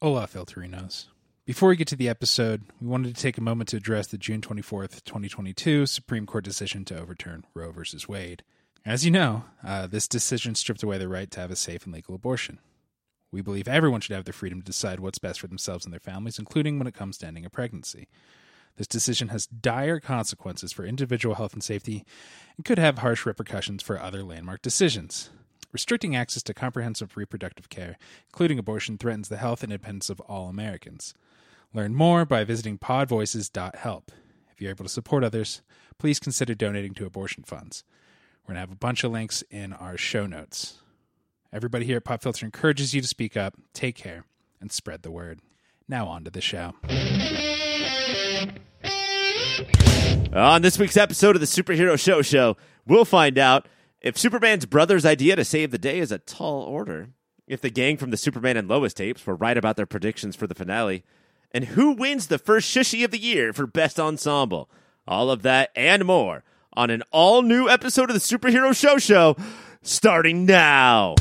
Hola, Filterinos. Before we get to the episode, we wanted to take a moment to address the June 24th, 2022 Supreme Court decision to overturn Roe v. Wade. As you know, uh, this decision stripped away the right to have a safe and legal abortion. We believe everyone should have the freedom to decide what's best for themselves and their families, including when it comes to ending a pregnancy. This decision has dire consequences for individual health and safety and could have harsh repercussions for other landmark decisions. Restricting access to comprehensive reproductive care, including abortion, threatens the health and independence of all Americans. Learn more by visiting podvoices.help. If you're able to support others, please consider donating to abortion funds. We're going to have a bunch of links in our show notes. Everybody here at Pop Filter encourages you to speak up, take care, and spread the word. Now on to the show. On this week's episode of the Superhero Show Show, we'll find out if Superman's brother's idea to save the day is a tall order, if the gang from the Superman and Lois tapes were right about their predictions for the finale, and who wins the first shushy of the year for Best Ensemble. All of that and more on an all new episode of the Superhero Show Show starting now.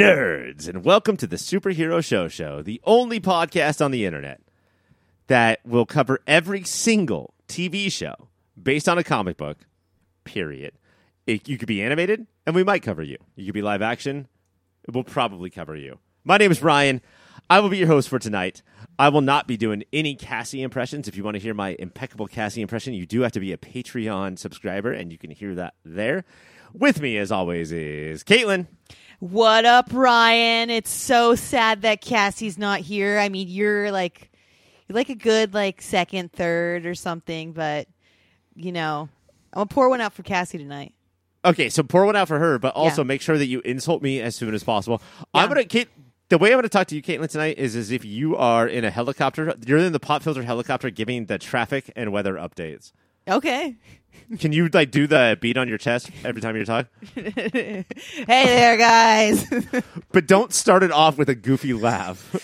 Nerds, and welcome to the Superhero Show Show, the only podcast on the internet that will cover every single TV show based on a comic book, period. It, you could be animated, and we might cover you. You could be live action, we'll probably cover you. My name is Ryan. I will be your host for tonight. I will not be doing any Cassie impressions. If you want to hear my impeccable Cassie impression, you do have to be a Patreon subscriber, and you can hear that there. With me, as always, is Katelynn. What up, Ryan? It's so sad that Cassie's not here. I mean, you're like you're like a good like second, third or something, but you know, I'm gonna pour one out for Cassie tonight. Okay, so pour one out for her, but also Yeah. make sure that you insult me as soon as possible. Yeah. I'm gonna. The way I'm going to talk to you, Katelynn, tonight is as if you are in a helicopter. You're in the pop filter helicopter, giving the traffic and weather updates. Okay. Can you like do the beat on your chest every time you talk? hey there, guys. But don't start it off with a goofy laugh.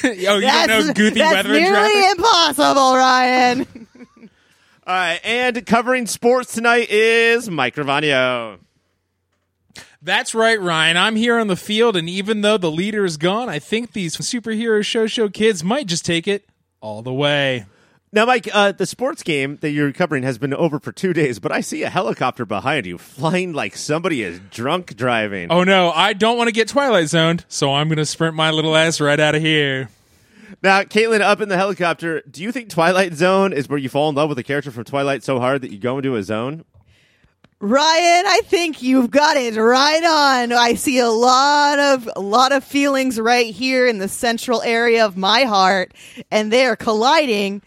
oh, you don't know goofy that's weather and nearly traffic? impossible, Ryan. All right, and covering sports tonight is Mike Ravano. That's right, Ryan. I'm here on the field, and even though the leader is gone, I think these superhero show show kids might just take it all the way. Now, Mike, uh, the sports game that you're covering has been over for two days, but I see a helicopter behind you flying like somebody is drunk driving. Oh no, I don't want to get Twilight Zoned, so I'm going to sprint my little ass right out of here. Now, Katelynn, up in the helicopter, do you think Twilight Zone is where you fall in love with a character from Twilight so hard that you go into a zone? Ryan, I think you've got it right on. I see a lot of a lot of feelings right here in the central area of my heart, and they are colliding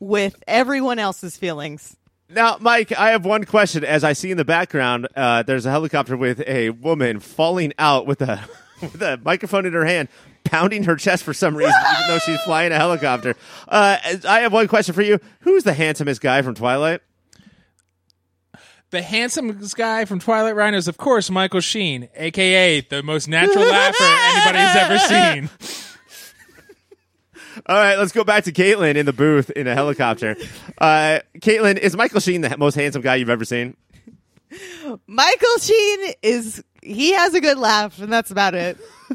with everyone else's feelings. Now, Mike, I have one question. As I see in the background, uh, there's a helicopter with a woman falling out with a with a microphone in her hand, pounding her chest for some reason, even though she's flying a helicopter. Uh, I have one question for you. Who's the handsomest guy from Twilight? The handsomest guy from Twilight Ryan is, of course, Michael Sheen, aka the most natural laugher anybody's ever seen. All right, let's go back to Katelynn in the booth in a helicopter. Uh, Katelynn, is Michael Sheen the most handsome guy you've ever seen? Michael Sheen is he has a good laugh, and that's about it.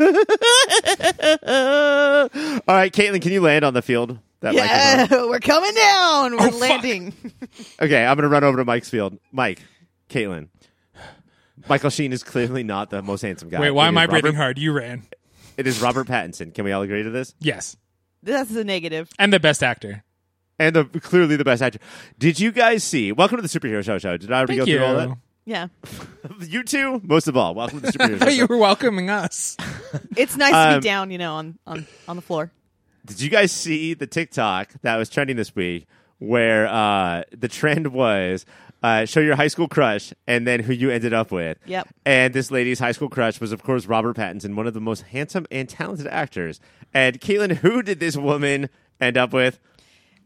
All right, Katelynn, can you land on the field? That Yeah, microphone? we're coming down. We're Oh, landing. Okay, I'm going to run over to Mike's field. Mike, Katelynn. Michael Sheen is clearly not the most handsome guy. Wait, why It am is I breathing hard? You ran. It is Robert Pattinson. Can we all agree to this? Yes. That's a negative. And the best actor. And the, clearly the best actor. Did you guys see? Welcome to the Superhero Show Show. Did I already Thank go you. through all that? Yeah, You too, most of all. Welcome to the Superhero Show. you were welcoming us. it's nice to Um, be down, you know, on on on the floor. Did you guys see the TikTok that was trending this week where uh, the trend was uh, show your high school crush, and then who you ended up with. Yep. And this lady's high school crush was, of course, Robert Pattinson, one of the most handsome and talented actors. And Katelynn, who did this woman end up with?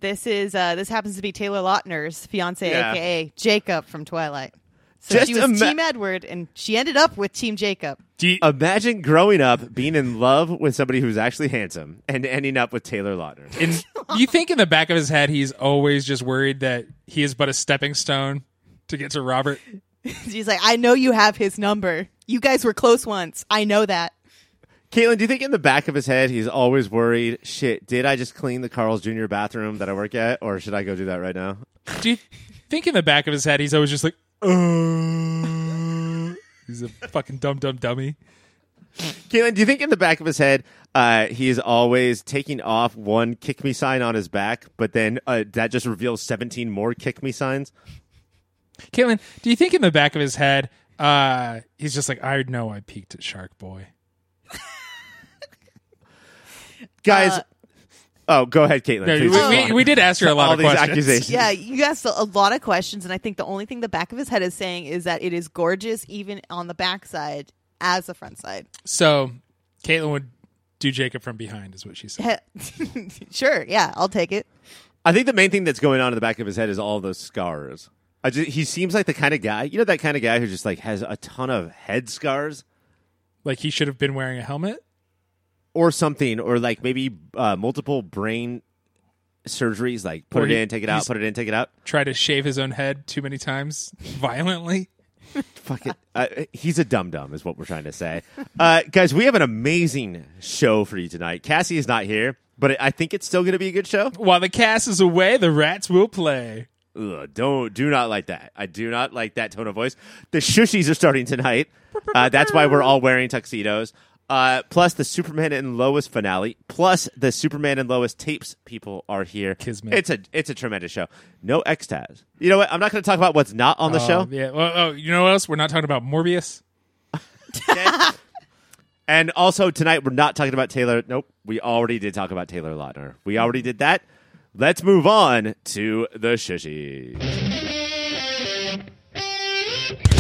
This is uh, this happens to be Taylor Lautner's fiance, Yeah. aka Jacob from Twilight. So Just she was ima- Team Edward, and she ended up with Team Jacob. Do you, Imagine growing up being in love with somebody who's actually handsome and ending up with Taylor Lautner. in, you think in the back of his head he's always just worried that he is but a stepping stone to get to Robert? She's like, I know you have his number. You guys were close once. I know that. Katelynn, do you think in the back of his head he's always worried, shit, did I just clean the Carl's Jr. bathroom that I work at, or should I go do that right now? Do you think in the back of his head he's always just like, uh, he's a fucking dumb dumb dummy? Katelynn, do you think in the back of his head uh, he is always taking off one kick me sign on his back, but then uh, that just reveals 17 more kick me signs? Katelynn, do you think in the back of his head uh, he's just like, I know I peaked at Shark Boy? Guys, Uh, oh, go ahead, Katelynn. No, we, we, we did ask her a lot All of these questions. accusations. Yeah, you asked a, a lot of questions, and I think the only thing the back of his head is saying is that it is gorgeous, even on the backside as the front side. So Katelynn would do Jacob from behind, is what she said. sure, yeah, I'll take it. I think the main thing that's going on in the back of his head is all those scars. I just, he seems like the kind of guy, you know, that kind of guy who just like has a ton of head scars Like he should have been wearing a helmet. Or something, or like maybe uh, multiple brain surgeries, like put Or it he- in, take it out, he's- put it in, take it out. Try to shave his own head too many times violently. Fuck it. Uh, he's a dum dum, is what we're trying to say. Uh, guys, we have an amazing show for you tonight. Cassie is not here, but I think it's still going to be a good show. While the cast is away, the rats will play. Ugh, don't do not like that. I do not like that tone of voice. The shushies are starting tonight. Uh, that's why we're all wearing tuxedos. Uh, plus the Superman and Lois finale. Plus the Superman and Lois tapes people are here. Kismet. It's a it's a tremendous show. No X-Taz. You know what? I'm not going to talk about what's not on the Oh, show. Yeah. Well, oh, you know what else? We're not talking about Morbius. Okay? and also tonight we're not talking about Taylor. Nope, we already did talk about Taylor Lautner. We already did that. Let's move on to the shushies.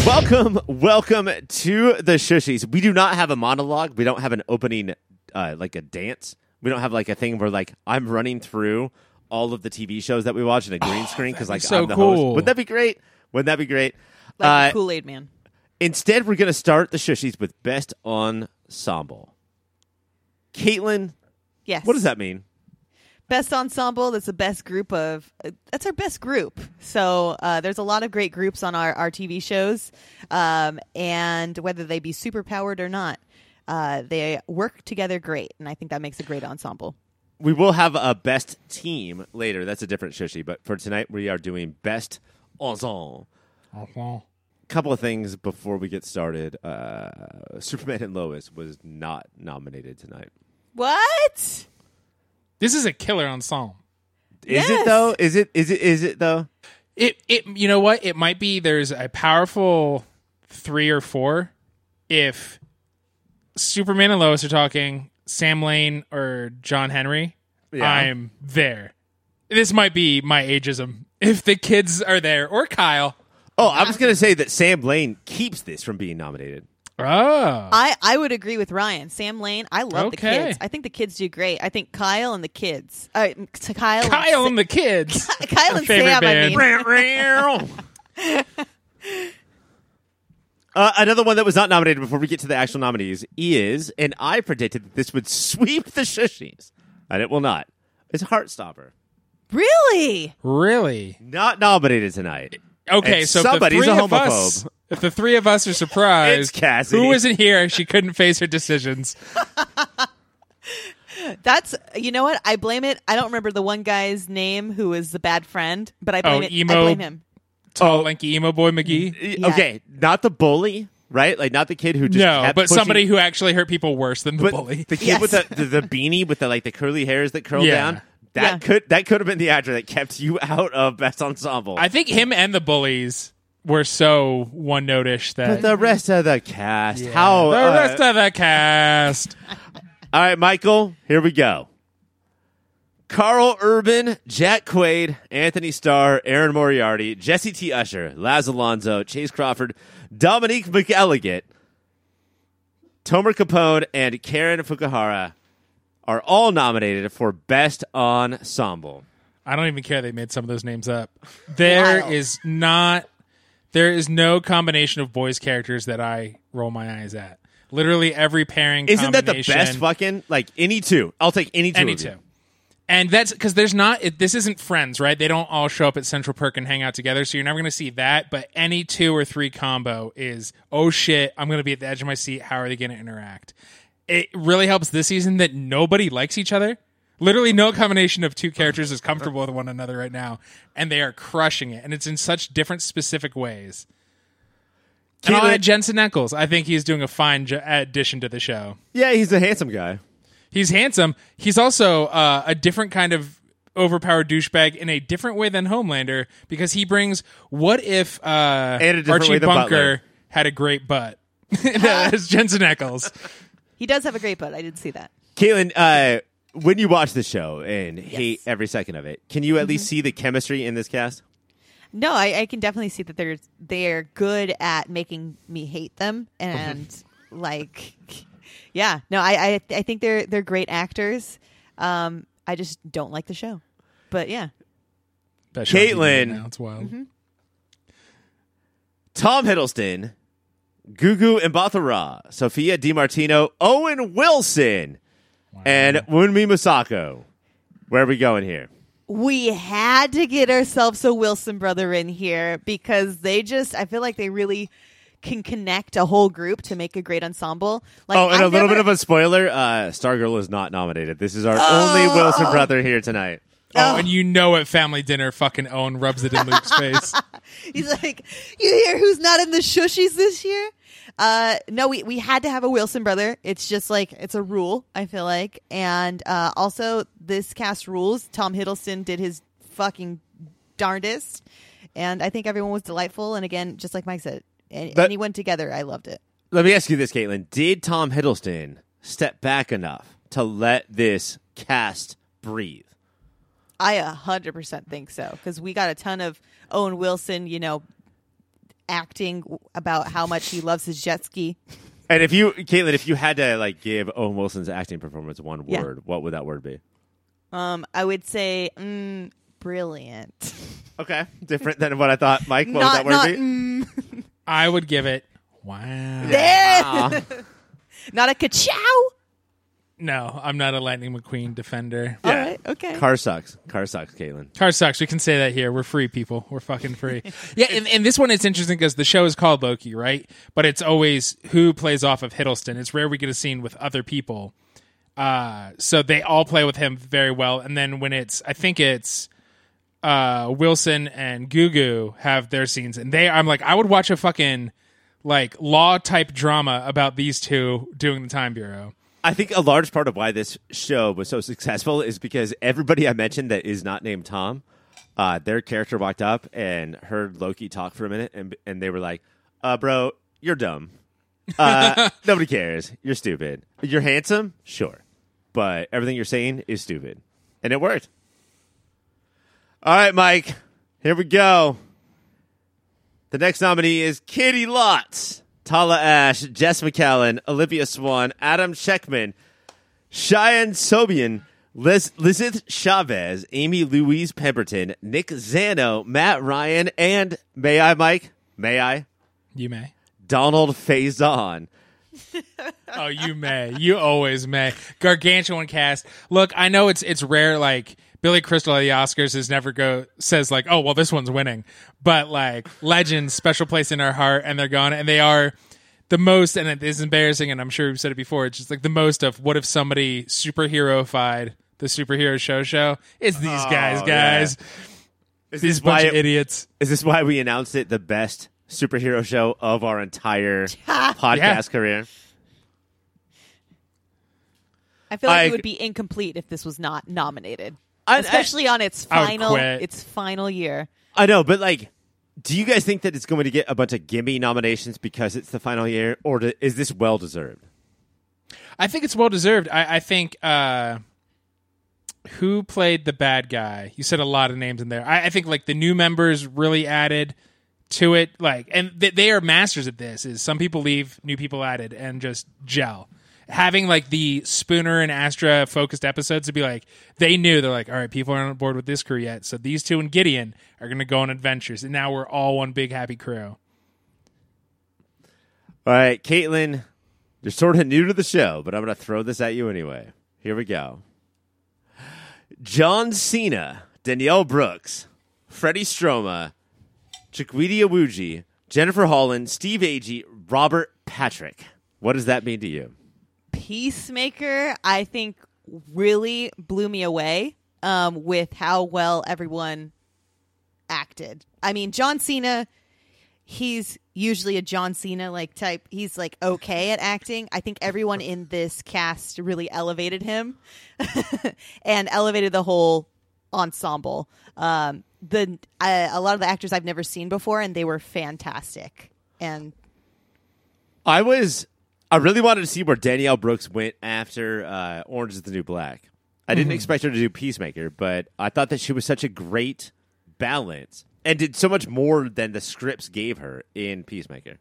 Welcome, welcome to the shushies. We do not have a monologue. We don't have an opening, uh, like a dance. We don't have like a thing where like I'm running through all of the TV shows that we watch in a green screen because like be so I'm the cool. host. Wouldn't that be great? Wouldn't that be great? Like Uh, Kool Aid Man. Instead, we're going to start the shushies with best ensemble. Katelynn, Yes. what does that mean? Best ensemble that's the best group of uh, that's our best group so uh, there's a lot of great groups on our, our tv shows um, and whether they be super powered or not uh, they work together great and i think that makes a great ensemble We will have a best team later. That's a different shushi. But for tonight, we are doing best ensemble. Okay. Couple of things before we get started. Uh, Superman and Lois was not nominated tonight. what This is a killer ensemble. Is Yes. it though? Is it? Is it? Is it though? It it you know what? It might be there's a powerful three or four if Superman and Lois are talking, Sam Lane or John Henry, Yeah. I'm there. This might be my ageism. If the kids are there or Kyle. Oh, I was going to say that Sam Lane keeps this from being nominated. Oh. I, I would agree with Ryan. Sam Lane, I love the kids. I think the kids do great. I think Kyle and the kids. Uh, t- Kyle, Kyle and, and the kids. Sa- Kyle and favorite Sam. band. I mean, Uh, another one that was not nominated before we get to the actual nominees is, and I predicted that this would sweep the shushies, and it will not. It's Heartstopper. really? really? Not nominated tonight. Okay, And so if the somebody's three a of us, homophobe. If the three of us are surprised, It's Cassidy. who isn't here? She couldn't face her decisions. That's you know what? I blame it. I don't remember the one guy's name who was the bad friend, but I blame Oh, it. emo- I blame him. Tall, oh. lanky emo boy McGee. Yeah. Okay, not the bully, right? Like not the kid who just No, kept but pushing- somebody who actually hurt people worse than the but bully. the kid Yes. with the, the the beanie with the like the curly hairs that curl Yeah. down. That Yeah. could that could have been the actor that kept you out of best ensemble. I think him and the bullies were so one notish that but the rest of the cast, how? the uh, rest of the cast. all right, Michael, here we go. Karl Urban, Jack Quaid, Antony Starr, Erin Moriarty, Jessie T. Usher, Laz Alonso, Chace Crawford, Dominique McElligott, Tomer Capone, and Karen Fukuhara are all nominated for Best Ensemble. I don't even care they made some of those names up. There Wow. is not there is no combination of boys characters that I roll my eyes at. Literally every pairing Isn't that the best fucking like any two? I'll take any two. any two. And that's because there's not. It, this isn't Friends, right? They don't all show up at Central Perk and hang out together, so you're never going to see that. But any two or three combo is oh shit, I'm going to be at the edge of my seat. How are they going to interact? It really helps this season that nobody likes each other. Literally, no combination of two characters is comfortable with one another right now, and they are crushing it. And it's in such different, specific ways. And I'll add Jensen Ackles. I think he's doing a fine jo- addition to the show. Yeah, he's a handsome guy. He's handsome. He's also uh, a different kind of overpowered douchebag in a different way than Homelander because he brings what if uh, And a different Archie way than Bunker Butler. had a great butt? That's Jensen Ackles. He does have a great butt. I didn't see that. Caitlin, uh, when you watch the show and hate every second of it, can you at least see the chemistry in this cast? No, I, I can definitely see that they're they're good at making me hate them, and like, yeah, no, I, I I think they're they're great actors. Um, I just don't like the show, but yeah, Best show on TV right Katelynn. now. It's wild. Tom Hiddleston, Gugu Mbatha-Raw, Sophia DiMartino, Owen Wilson, and Wunmi Mosaku. Where are we going here? we had to get ourselves a Wilson brother in here because they just I feel like they really can connect a whole group to make a great ensemble. Like, oh, and I've a little never- bit of a spoiler: uh, Stargirl is not nominated. This is our only Wilson brother here tonight. Oh, and you know at family dinner, fucking Owen rubs it in Luke's face. He's like, you hear who's not in the shushies this year? Uh, no, we, we had to have a Wilson brother. It's just like, it's a rule, I feel like. And uh, also, this cast rules. Tom Hiddleston did his fucking darndest. And I think everyone was delightful. And again, just like Mike said, That- anyone together, I loved it. Let me ask you this, Katelynn: Did Tom Hiddleston step back enough to let this cast breathe? I a 100% think so. Because we got a ton of Owen Wilson, you know, acting about how much he loves his jet ski. And if you, Katelynn, if you had to like give Owen Wilson's acting performance one Yeah. word, what would that word be? Um, I would say mm, brilliant. Okay, different than what I thought. Mike, what not would that word be? mm, I would give it. Wow. there. Ah. not a ka-chow. No, I'm not a Lightning McQueen defender. All Yeah. right, okay. Car sucks. Car sucks, Katelynn. Car sucks. We can say that here. We're free people. We're fucking free. yeah, and, and this one it's interesting because the show is called Loki, right? But it's always who plays off of Hiddleston. It's rare we get a scene with other people. Uh, so they all play with him very well. And then when it's, I think it's uh, Wilson and Gugu have their scenes, and they, I'm like, I would watch a fucking like law type drama about these two doing the Time Bureau. I think a large part of why this show was so successful is because everybody I mentioned that is not named Tom, uh, their character walked up and heard Loki talk for a minute, and and they were like, "Uh, bro, you're dumb. Uh, nobody cares. You're stupid. You're handsome, sure, but everything you're saying is stupid," and it worked. All right, Mike. Here we go. The next nominee is Kitty Lotz, Tala Ashe, Jes Macallan, Olivia Swann, Adam Tsekhman, Shayan Sobhian, Liz- Lisseth Chavez, Amy Louise Pemberton, Nick Zano, Matt Ryan, and may I, Mike? May I? You may. Donald Faison. Oh, you may. You always may. Gargantuan cast. Look, I know it's it's rare. Like Billy Crystal at the Oscars is never go says like, oh well, this one's winning. But like legends, special place in our heart, and they're gone, and they are the most. And it is embarrassing, and I'm sure we've said it before. It's just like the most of what if somebody superheroified the superhero show show? It's these oh, guys, Oh, yeah. guys. Is These this, why bunch of idiots. is this why we announced it the best superhero show of our entire podcast Yeah. career? I feel like I it would be incomplete if this was not nominated, I- I- especially on its final its final year. I know, but like, do you guys think that it's going to get a bunch of gimme nominations because it's the final year, or do, is this well deserved? I think it's well deserved. I, I think uh, who played the bad guy? You said a lot of names in there. I, I think like the new members really added to it. Like, and th- they are masters at this. Is some people leave, new people added, and just gel. Having like the Spooner and Astra focused episodes to be like they knew they're like all right people aren't on board with this crew yet so these two and Gideon are going to go on adventures and now we're all one big happy crew. All right, Katelynn, you're sort of new to the show, but I'm going to throw this at you anyway. Here we go. John Cena, Danielle Brooks, Freddie Stroma, Chukwudi Iwuji, Jennifer Holland, Steve Agee, Robert Patrick. What does that mean to you? Peacemaker, I think, really blew me away um, with how well everyone acted. I mean, John Cena, he's usually a John Cena like type. He's like okay at acting. I think everyone in this cast really elevated him and elevated the whole ensemble. Um, the uh, a lot of the actors I've never seen before, and they were fantastic. And I was I really wanted to see where Danielle Brooks went after uh, Orange is the New Black. I didn't expect her to do Peacemaker, but I thought that she was such a great balance and did so much more than the scripts gave her in Peacemaker.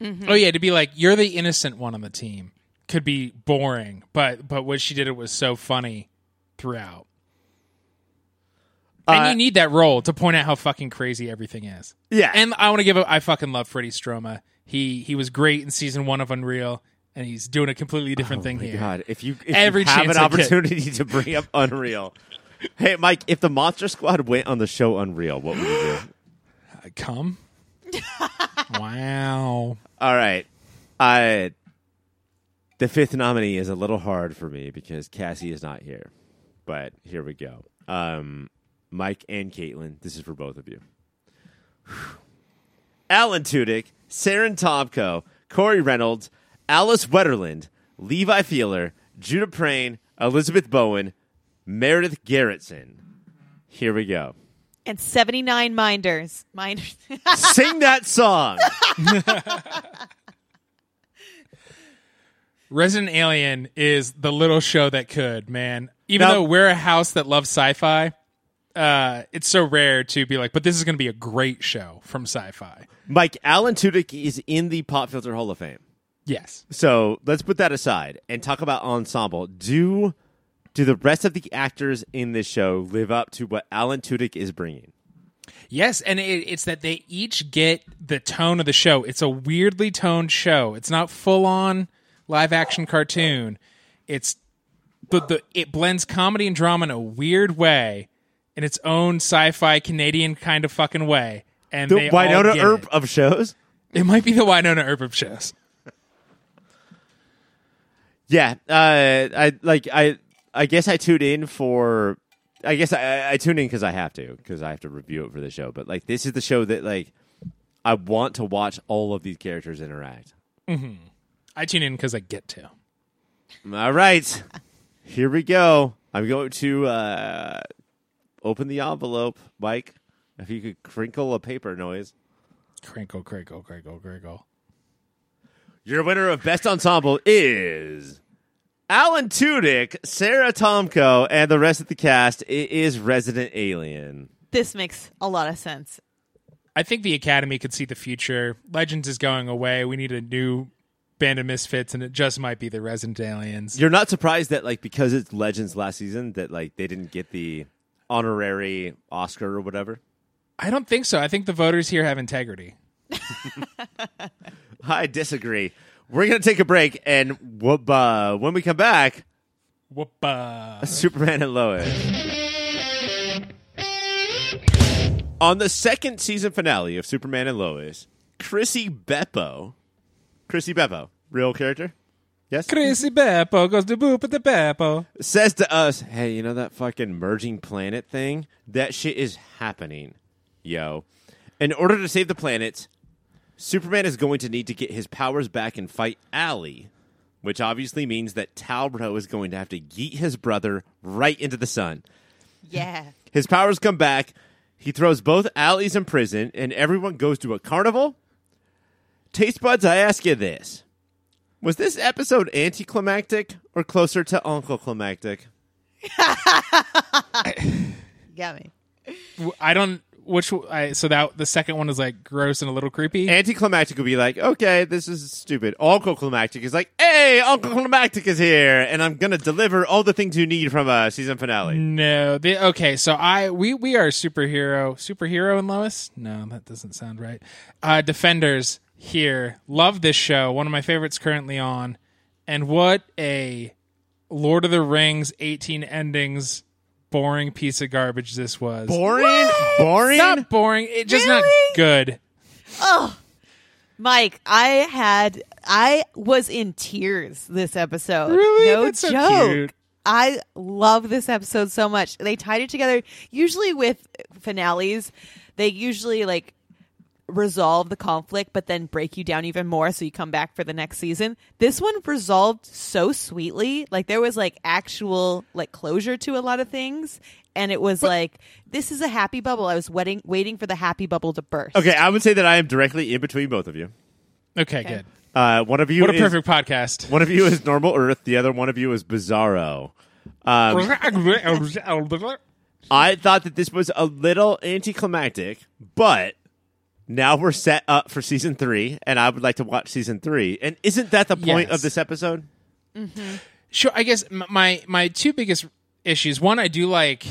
Oh yeah, to be like you're the innocent one on the team could be boring, but but what she did it was so funny throughout. And Uh, you need that role to point out how fucking crazy everything is. Yeah. And I want to give a I fucking love Freddie Stroma. He he was great in season one of Unreal, and he's doing a completely different thing Oh my here. God, if you if Every you have an I get. opportunity to bring up Unreal, hey Mike, if the Monster Squad went on the show Unreal, what would you do? Uh, Come. wow. All right, I the fifth nominee is a little hard for me because Cassie is not here, but here we go. Um, Mike and Katelynn, this is for both of you. Alan Tudyk, Saren Tomko, Corey Reynolds, Alice Wetterlund, Levi Fiehler, Judah Prehn, Elizabeth Bowen, Meredith Garretson. Here we go. and seventy nine minders, minders. Sing that song. Resident Alien is the little show that could, man. Even Now- though we're a house that loves sci-fi, uh, it's so rare to be like, but this is going to be a great show from sci-fi. Mike, Alan Tudyk is in the Pop Filter Hall of Fame. Yes. So let's put that aside and talk about ensemble. Do do the rest of the actors in this show live up to what Alan Tudyk is bringing? Yes, and it, it's that they each get the tone of the show. It's a weirdly toned show. It's not full on live action cartoon. It's the, the it blends comedy and drama in a weird way, in its own sci-fi Canadian kind of fucking way. And The they all Wynonna get Earp It. of shows. it might be the Wynonna Earp of shows. Yeah, uh, I like I I guess I tuned in for I guess I I tuned in because I have to because I have to review it for the show. But like this is the show that like I want to watch all of these characters interact. I tune in because I get to. All right, here we go. I'm going to uh, open the envelope, Mike. If you could crinkle a paper noise. Crinkle, crinkle, crinkle, crinkle. Your winner of Best Ensemble is Alan Tudyk, Sara Tomko, and the rest of the cast. It is Resident Alien. this makes a lot of sense. I think the Academy could see the future. Legends is going away. We need a new band of misfits, and it just might be the Resident Aliens. You're not surprised that like because it's Legends last season that like they didn't get the honorary Oscar or whatever. I don't think so. I think the voters here have integrity. I disagree. We're gonna take a break, and whoop, uh, when we come back, Whoopa. Superman and Lois. On the second season finale of Superman and Lois, Chrissy Beppo, Chrissy Beppo, real character, yes, Chrissy Beppo goes to boop at the Beppo. says to us, "Hey, you know that fucking merging planet thing? That shit is happening, yo. In order to save the planet, Superman is going to need to get his powers back and fight Allie, which obviously means that Talbro is going to have to yeet his brother right into the sun. Yeah. His powers come back. He throws both Allies in prison, and everyone goes to a carnival. Taste buds, I ask you this: Was this episode anticlimactic or closer to uncliclimactic? Got me. I don't. Which I, so that the second one is like gross and a little creepy. Anticlimactic would be like, okay, this is stupid. Uncle Climactic is like, hey, Uncle Climactic is here, and I'm gonna deliver all the things you need from a season finale. no, the, okay. So I we we are superhero superhero and Lois. No, that doesn't sound right. Uh, Defenders here. Love this show. One of my favorites currently on. And what a Lord of the Rings 18 endings boring piece of garbage this was. Boring, boring. Not boring. It just not good. Oh. Mike, I had I was in tears this episode. Really? No That's so joke. cute. I love this episode so much. They tied it together. Usually with finales, they usually like resolve the conflict but then break you down even more so you come back for the next season. This one resolved so sweetly. Like there was like actual like closure to a lot of things and it was like this is a happy bubble. I was waiting waiting for the happy bubble to burst. Okay, I would say that I am directly in between both of you. Okay, Okay. good. Uh, one of you What a is, perfect podcast. One of you is normal Earth. The other one of you is Bizarro. Um, I thought that this was a little anticlimactic, but now we're set up for season three, and I would like to watch season three. And isn't that the point Yes. of this episode? Mm-hmm. Sure. I guess m- my my two biggest issues. One, I do like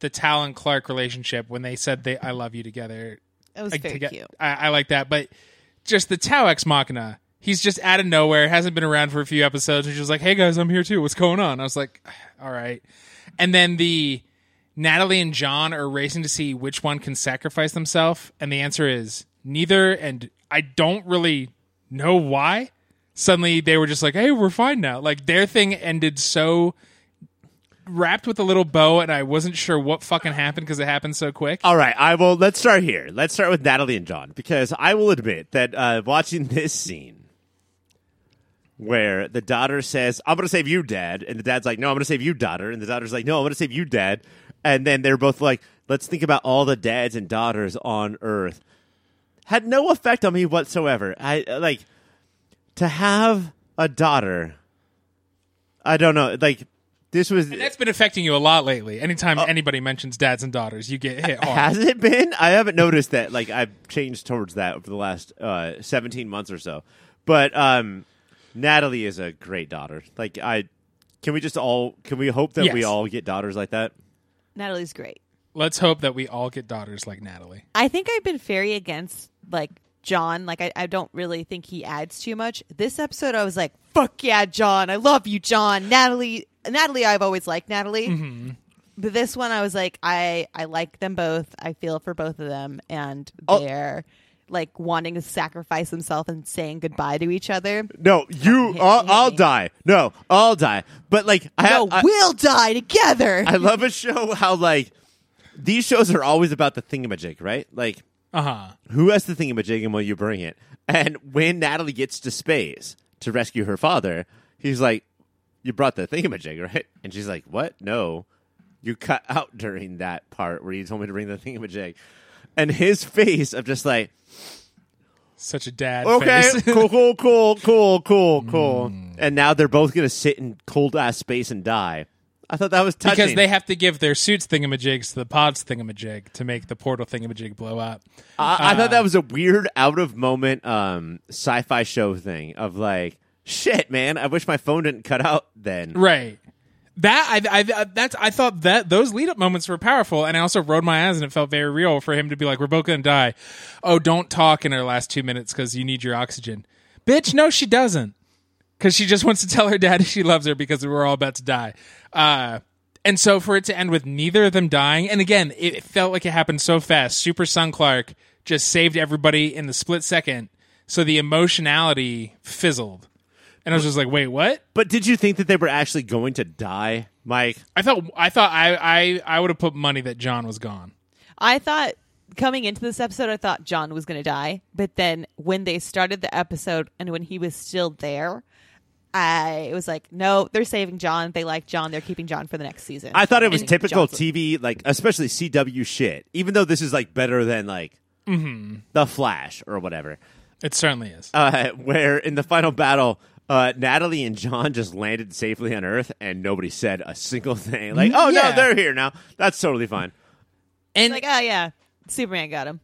the Tal and Clark relationship when they said they "I love you" together. It was Like, very toge- cute. I, I like that, but just the Tau ex machina. He's just out of nowhere. Hasn't been around for a few episodes. And just like, "Hey guys, I'm here too. What's going on?" I was like, "All right." And then the Natalie and John are racing to see which one can sacrifice themselves, and the answer is neither. And I don't really know why. Suddenly they were just like, "Hey, we're fine now." Like their thing ended so wrapped with a little bow, and I wasn't sure what fucking happened because it happened so quick. All right, I will. Let's start here. Let's start with Natalie and John because I will admit that uh, watching this scene where the daughter says, "I'm going to save you, Dad," and the dad's like, "No, I'm going to save you, daughter," and the daughter's like, "No, I'm going to save you, Dad," and then they're both like, "Let's think about all the dads and daughters on Earth." Had no effect on me whatsoever. I uh, like to have a daughter. I don't know, like. This was And that's been affecting you a lot lately. Anytime anybody mentions dads and daughters, you get hit hard. Has it been? I haven't noticed that. Like I've changed towards that over the last uh, seventeen months or so. But um, Natalie is a great daughter. Like I, can we just all can we hope that we all get daughters like that? Natalie's great. Let's hope that we all get daughters like Natalie. I think I've been very against like John. Like I, I don't really think he adds too much. This episode, I was like, "Fuck yeah, John! I love you, John." Natalie, Natalie, I've always liked Natalie. Mm-hmm. But this one, I was like, I I like them both. I feel for both of them, and Oh. they're like wanting to sacrifice himself and saying goodbye to each other. No, you. hit- I'll, hit I'll die. No, I'll die. But like I, No, I, we'll die together. I love a show how like these shows are always about the thingamajig, right? Like Uh huh. who has the thingamajig and will you bring it? And when Natalie gets to space to rescue her father, he's like, You brought the thingamajig, right? And she's like, What? No. You cut out during that part where you told me to bring the thingamajig. And his face of just like, Such a dad Okay, face. cool, cool, cool, cool, cool, cool. And now they're both gonna sit in cold ass space and die. I thought that was touching. because they have to give their suits thingamajigs to the pods thingamajig to make the portal thingamajig blow up. I, I thought Uh, that was a weird out of moment um, sci-fi show thing of like, shit, man. I wish my phone didn't cut out then. Right. That I, I that's I thought that those lead up moments were powerful, and I also rode my eyes, and it felt very real for him to be like, "We're both gonna die." Oh, don't talk in our last two minutes because you need your oxygen, bitch. No, she doesn't, because she just wants to tell her daddy she loves her because we're all about to die. Uh, and so for it to end with neither of them dying, and again, it felt like it happened so fast. Super Son Clark just saved everybody in the split second, so the emotionality fizzled, and I was just like, "Wait, what?" But did you think that they were actually going to die, Mike? I thought I thought I I, I would have put money that John was gone. I thought coming into this episode, I thought John was going to die. But then when they started the episode and when he was still there, I was like, no, they're saving John. They like John. They're keeping John for the next season. I thought it was And typical John's- TV, like especially CW shit. Even though this is like better than like Mm-hmm. the Flash or whatever. It certainly is. uh, where in the final battle, uh, Natalie and John just landed safely on Earth, and nobody said a single thing. Like, oh Yeah. no, they're here now. That's totally fine. And Like, oh yeah, Superman got him.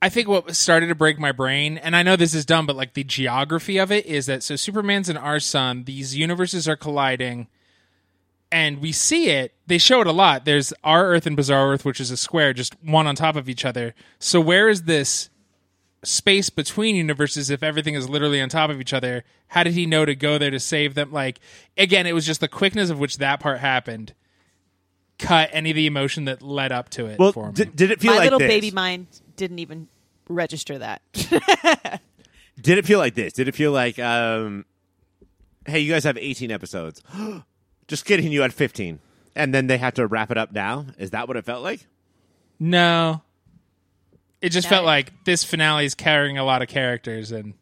I think what started to break my brain, and I know this is dumb, but like the geography of it is that so Superman's in our sun, these universes are colliding, and we see it. They show it a lot. There's our Earth and Bizarre Earth, which is a square, just one on top of each other. So where is this space between universes if everything is literally on top of each other? How did he know to go there to save them? Like again, it was just the quickness of which that part happened. Cut any of the emotion that led up to it Well, for me. did, did it feel My like little this? baby mind didn't even register that. Did it feel like this? Did it feel like, um, hey, you guys have 18 episodes? Just kidding, you had 15. And then they had to wrap it up now? Is that what it felt like? No. It just No. felt like this finale is carrying a lot of characters and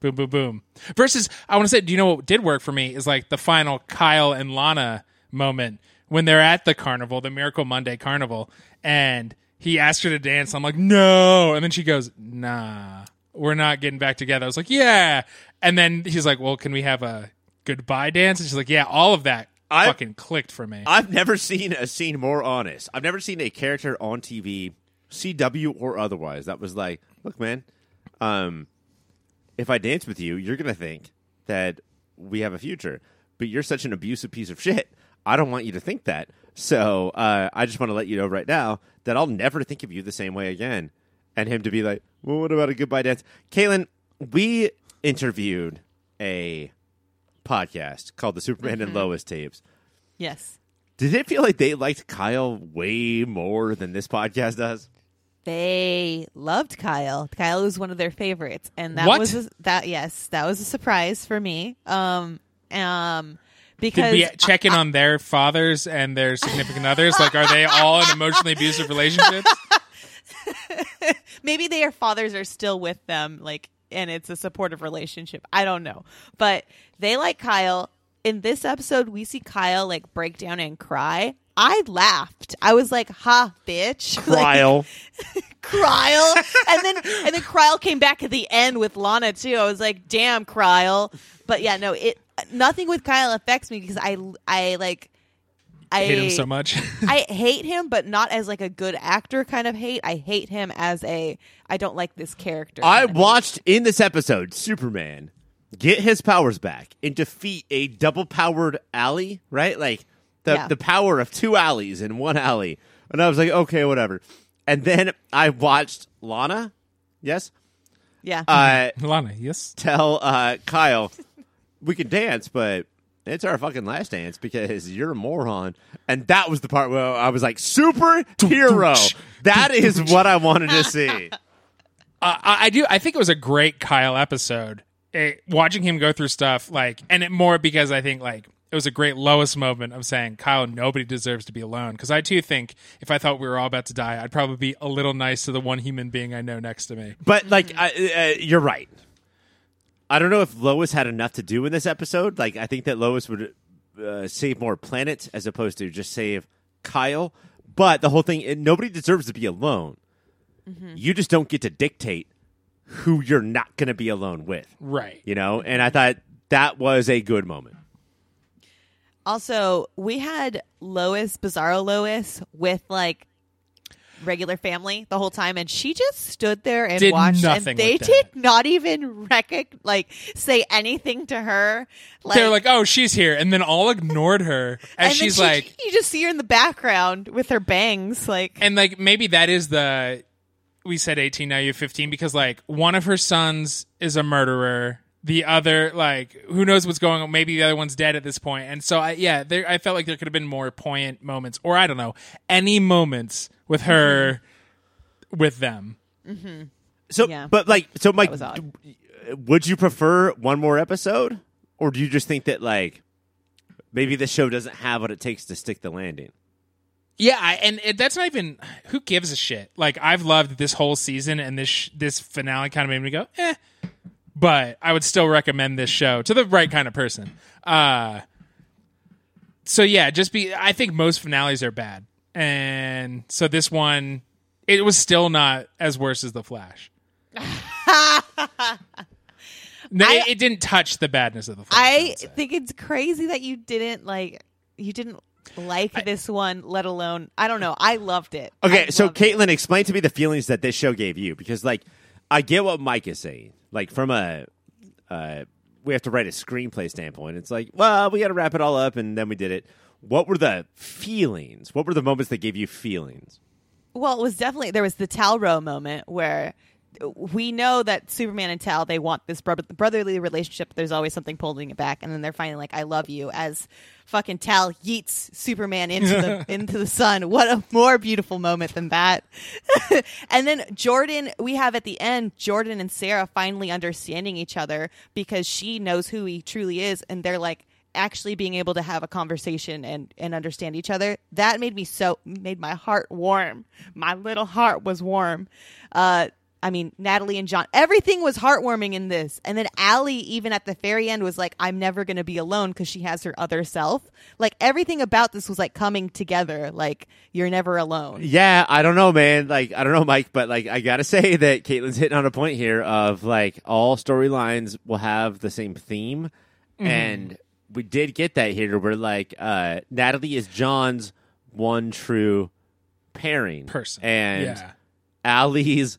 boom, boom, boom. Versus, I want to say, do you know what did work for me? Is like the final Kyle and Lana moment when they're at the carnival, the Miracle Monday carnival, and he asked her to dance. I'm like, no. And then she goes, nah, we're not getting back together. I was like, yeah. And then he's like, well, can we have a goodbye dance? And she's like, yeah, all of that I- fucking clicked for me. I've never seen a scene more honest. I've never seen a character on TV, CW or otherwise, that was like, look, man, um, if I dance with you, you're going to think that we have a future, but you're such an abusive piece of shit. I don't want you to think that. So uh, I just want to let you know right now that I'll never think of you the same way again. And him to be like, well, what about a goodbye dance? Katelynn, we interviewed a podcast called the Superman and Lois tapes. yes, Did it feel like they liked Kyle way more than this podcast does? They loved Kyle. Kyle was one of their favorites, and that What? was a, that. Yes, that was a surprise for me. Um, um, Did because we check in on their fathers and their significant others? Like, are they all in emotionally abusive relationships? maybe their fathers are still with them like and it's a supportive relationship i don't know but they like kyle in this episode we see kyle like break down and cry i laughed i was like ha bitch Like, Kyle. And then and then Kryle came back at the end with Lana too. I was like, damn, Kryle. But yeah, no, it nothing with Kyle affects me because I I like I hate him so much. I hate him, but not as like a good actor kind of hate. I hate him as a I don't like this character. I kind of hate. watched in this episode Superman get his powers back and defeat a double powered alley, right? Like the Yeah. the power of two alleys in one alley. And I was like, okay, whatever. And then I watched Lana, yes, Yeah. uh, Lana, yes. tell uh, Kyle, we can dance, but it's our fucking last dance because you're a moron. And that was the part where I was like, superhero. That is what I wanted to see. Uh, I, I do. I think it was a great Kyle episode. It, watching him go through stuff like, and it more because I think like it was a great lowest moment of saying, Kyle, nobody deserves to be alone. Because I too think if I thought we were all about to die, I'd probably be a little nice to the one human being I know next to me. But like, I, uh, you're right. I don't know if Lois had enough to do in this episode. Like, I think that Lois would uh, save more planets as opposed to just save Kyle. But the whole thing, nobody deserves to be alone. You just don't get to dictate who you're not going to be alone with. Right. You know, and I thought that was a good moment. also, we had Lois, Bizarro Lois, with like regular family the whole time, and she just stood there and Did watched, nothing and they did not even recog like say anything to her. Like, They're like, oh, she's here. And then all ignored her as and she's she- like, you just see her in the background with her bangs, like. and like maybe that is the we said 18 now you're 15 because like one of her sons is a murderer. The other like who knows what's going on? Maybe the other one's dead at this point. And so i yeah there i felt like there could have been more poignant moments or i don't know any moments with her mm-hmm. with them. Mm-hmm. So, Yeah. but like, so Mike, d- would you prefer one more episode, or do you just think that like maybe the show doesn't have what it takes to stick the landing? Yeah and it, that's not even who gives a shit like i've loved this whole season and this sh- this finale kind of made me go eh but i would still recommend this show to the right kind of person uh so yeah just be i think most finales are bad and so this one it was still not as worse as the flash No, I- it, it didn't touch the badness of the. Flash, I say. think it's crazy that you didn't like you didn't like this one, let alone I don't know. I loved it. Okay, I so loved it. Katelynn, explain to me the feelings that this show gave you because, like, I get what Mike is saying. Like, from a uh, we have to write a screenplay standpoint, it's like, well, we got to wrap it all up, and then we did it. What were the feelings? What were the moments that gave you feelings? Well, it was definitely there was the Talro moment where we know that Superman and Tal they want this bro- brotherly relationship. There's always something pulling it back, and then they're finally like, "I love you." As fucking Tal yeets Superman into the into the sun. What a more beautiful moment than that. and then Jordan, we have at the end Jordan and Sarah finally understanding each other because she knows who he truly is, and they're like actually being able to have a conversation and and understand each other that made me so made my heart warm my little heart was warm uh I mean, Natalie and John, everything was heartwarming in this. And then Allie, even at the very end, was like, I'm never going to be alone because she has her other self. Like, everything about this was like coming together. Like, you're never alone. Yeah, I don't know, man. Like, I don't know, Mike, but like, I gotta say that Caitlin's hitting on a point here of like all storylines will have the same theme, and we did get that here. Where like, uh, Natalie is John's one true pairing person. and yeah. Allie's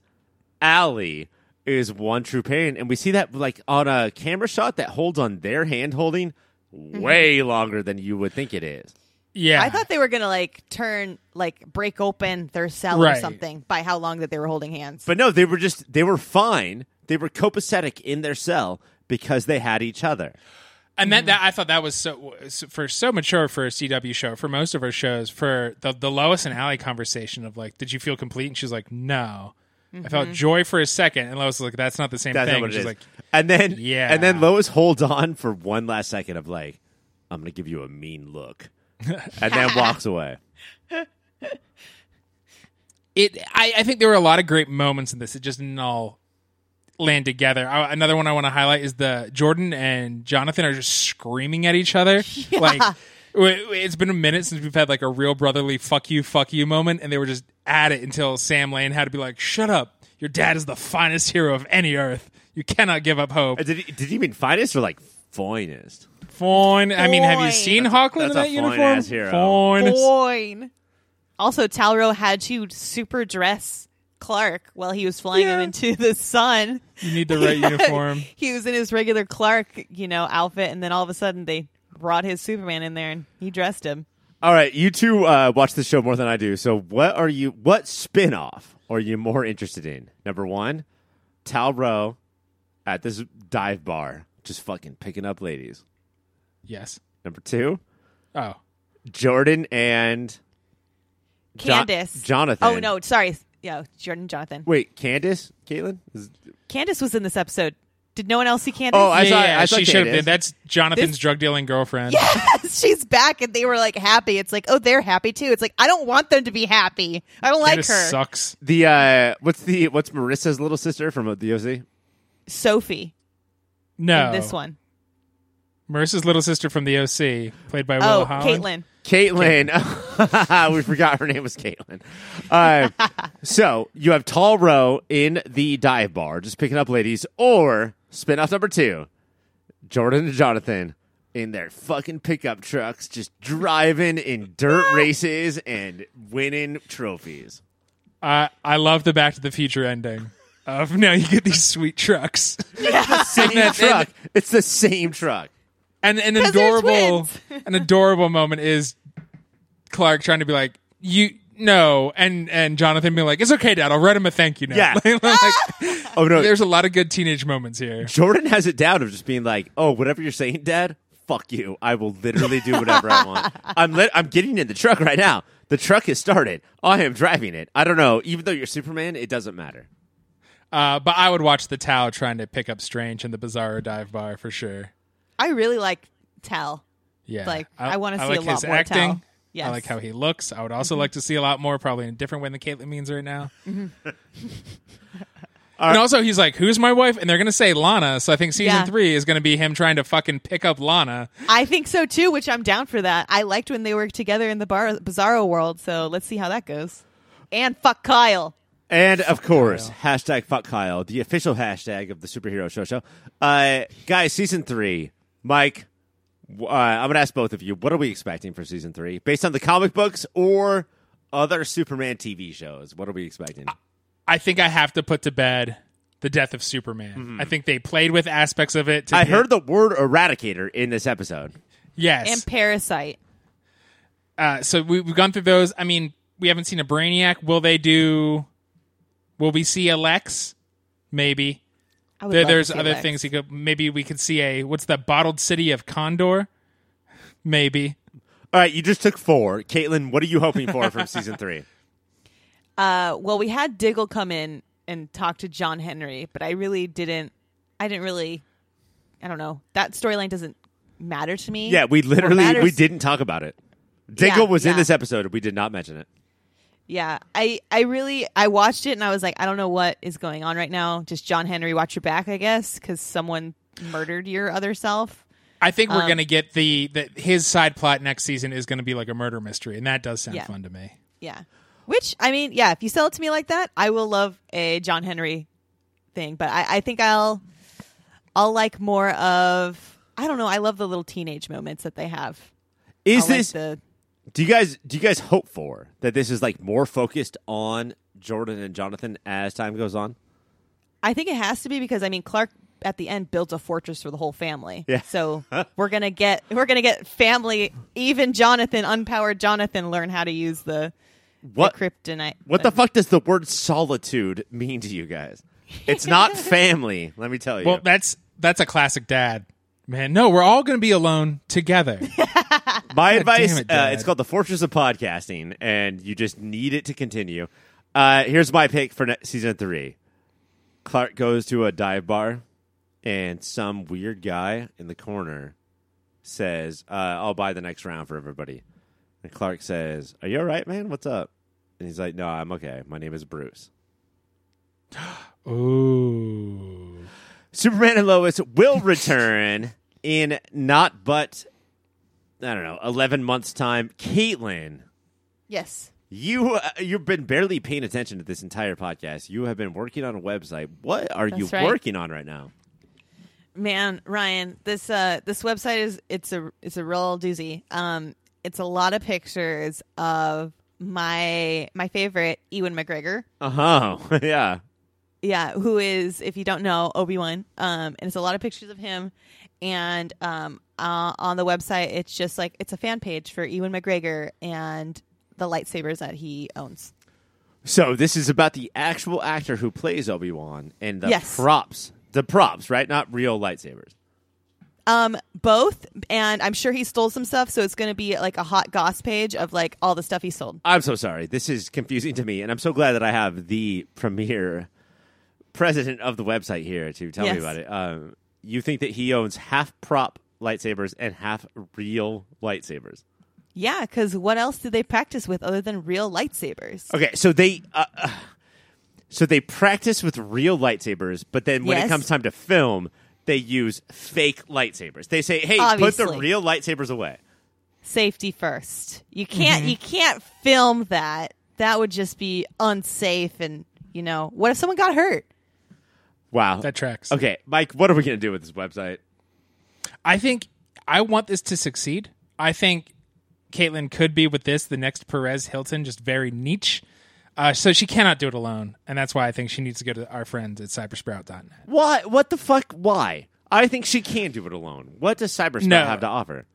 Allie is one true pairing, and we see that like on a camera shot that holds on their hand holding mm-hmm. way longer than you would think it is. Yeah. I thought they were going to like turn, like break open their cell or something by how long that they were holding hands. But no, they were just they were fine. They were copacetic in their cell because they had each other. and that, mm-hmm. that I thought that was so for so mature for a CW show. For most of our shows, for the the Lois and Allie conversation of like, did you feel complete? And she's like, no. I felt mm-hmm. joy for a second, and Lois was like, "That's not the same That's thing." not what And it is. like, and then Yeah. and then Lois holds on for one last second of like, I'm gonna give you a mean look, and then walks away. it I, I think there were a lot of great moments in this. It just didn't all land together. I, another one I want to highlight is the Jordan and Jonathan are just screaming at each other. Like w- w- it's been a minute since we've had like a real brotherly "fuck you, fuck you" moment, and they were just at it until Sam Lane had to be like, "Shut up! Your dad is the finest hero of any Earth. You cannot give up hope." Uh, Did he, did he mean finest or like finest? Fine. I mean, have you Fine. seen That's- Hawkland that's in a that fine uniform? ass hero. Fine. Boing. Also, Tal-Rho had to super dress Clark while he was flying him Yeah. into the sun. You need the right uniform. he was in his regular Clark, you know, outfit, and then all of a sudden they brought his Superman in there and he dressed him. All right, you two uh, watch the show more than I do. So, what are you? What spin off are you more interested in? Number one, Tal-Rho at this dive bar, just fucking picking up ladies. Yes. Number two, Oh. Jordan and Jo- Candace. Jonathan. Oh, no, sorry. Yeah, Jordan Jonathan. Wait, Candace, Caitlin. Is- Candace was in this episode. Did no one else see Candace? Oh, I yeah, saw- yeah, I saw she should have been. That's Jonathan's This- drug dealing girlfriend. Yes, she's back, and they were like happy. It's like, oh, they're happy too. It's like I don't want them to be happy. I don't like her. sucks. the uh, what's the what's Marissa's little sister from uh, the OC? Sophie No. in this one. Marissa's little sister from the OC, played by Oh, Willa Holland. Caitlin. Caitlin. we forgot her name was Caitlin. Uh, so you have Tal-Rho in the dive bar, just picking up ladies, or spinoff number two, Jordan and Jonathan in their fucking pickup trucks, just driving in dirt races and winning trophies. Uh, I love the Back to the Future ending. Of now you get these sweet trucks Yeah. Same that- truck. It's the same truck. and an 'Cause they're adorable an adorable moment is Clark trying to be like you no and and Jonathan being like it's okay dad I'll write him a thank you note Yeah. like, Oh no, there's a lot of good teenage moments here Jordan has it down of just being like, "Oh, whatever you're saying, Dad, fuck you. I will literally do whatever I want. I'm lit- I'm getting in the truck right now. The truck has started. I am driving it. I don't know. Even though you're Superman, it doesn't matter. uh, but I would watch the Tao trying to pick up Strange in the Bizarro dive bar for sure I really like Tal. yeah Like, I wanna see like a lot his more acting Tao. I like how he looks I would also like to see a lot more probably in a different way than Caitlin means right now and also he's like who's my wife and they're gonna say Lana so I think season Yeah. three is gonna be him trying to fucking pick up Lana I think so too, which I'm down for that. I liked when they worked together in the bar Bizarro world, so let's see how that goes. And fuck Kyle. And of course, hashtag fuck Kyle, the official hashtag of the superhero show show. Uh, guys, season three. Mike, w- uh, I'm going to ask both of you. What are we expecting for season three, based on the comic books or other Superman TV shows? What are we expecting? I think I have to put to bed the death of Superman. I think they played with aspects of it. To Mm-hmm. I get- heard the word eradicator in this episode. yes. And Parasite. uh, so we, we've gone through those. I mean, we haven't seen a Brainiac. Will they do? Will we see a Lex? Maybe. I would There, there's other Lex. things. You could maybe we could see a what's that bottled city of Kandor? Maybe. All right, you just took four. Caitlin, what are you hoping for from season three? Uh, well, we had Diggle come in and talk to John Henry, but I really didn't. I didn't really. I don't know. That storyline doesn't matter to me. Yeah, we literally we didn't talk about it. Diggle Yeah, was in yeah. this episode. We did not mention it. Yeah, I, I really, I watched it and I was like, I don't know what is going on right now. Just John Henry, watch your back, I guess, because someone murdered your other self. I think we're Um, gonna get the that his side plot next season is gonna be like a murder mystery, and that does sound Yeah. fun to me. Yeah. Which I mean, yeah, if you sell it to me like that, I will love a John Henry thing. But I, I think I'll I'll like more of I don't know, I love the little teenage moments that they have. Is I'll like this the Do you guys do you guys hope for that this is like more focused on Jordan and Jonathan as time goes on? I think it has to be because I mean Clark at the end builds a fortress for the whole family. Yeah. So we're gonna get we're gonna get family even Jonathan, unpowered Jonathan, learn how to use the, What the kryptonite. what the fuck does the word solitude mean to you guys? It's not family, let me tell you. Well, that's that's a classic dad. Man, no, we're all gonna be alone together. My advice it, uh, it's called the Fortress of Podcasting and you just need it to continue. Uh, here's my pick for ne- season 3. Clark goes to a dive bar and some weird guy in the corner says, uh, "I'll buy the next round for everybody." And Clark says, "Are you all right, man? What's up?" And he's like, "No, I'm okay. My name is Bruce." Ooh. Superman and Lois will return in not but I don't know, 11 months time. Caitlin, Yes. you uh, you've been barely paying attention to this entire podcast. You have been working on a website. What are you right. working on right now? Man, Ryan, this uh this website is it's a it's a real doozy. Um it's a lot of pictures of my my favorite Ewan McGregor. Uh-huh. yeah. Yeah, who is if you don't know Obi-Wan. Um and it's a lot of pictures of him and um uh, on the website it's just like it's a fan page for Ewan McGregor and the lightsabers that he owns. So this is about the actual actor who plays Obi-Wan and the Yes. props. The props, right? Not real lightsabers. Um, both, and I'm sure he stole some stuff, so it's going to be like a hot goss page of like all the stuff he sold. I'm so sorry. This is confusing to me, and I'm so glad that I have the premier president of the website here to tell me about it. Um, you think that he owns half prop lightsabers and half real lightsabers? Yeah, because what else do they practice with other than real lightsabers? Okay, so they uh, uh, so they practice with real lightsabers, but then when it comes time to film, they use fake lightsabers. They say, "Hey, put the real lightsabers away." Safety first. You mm-hmm. can't. You can't film that. That would just be unsafe. And you know, what if someone got hurt? Wow. That tracks. Okay, Mike, what are we going to do with this website? I think I want this to succeed. I think Caitlin could be with this the next Perez Hilton, just very niche. Uh, so she cannot do it alone, and that's why I think she needs to go to our friends at cybersprout.net. Why? What the fuck? Why? I think she can do it alone. What does Cybersprout No. have to offer?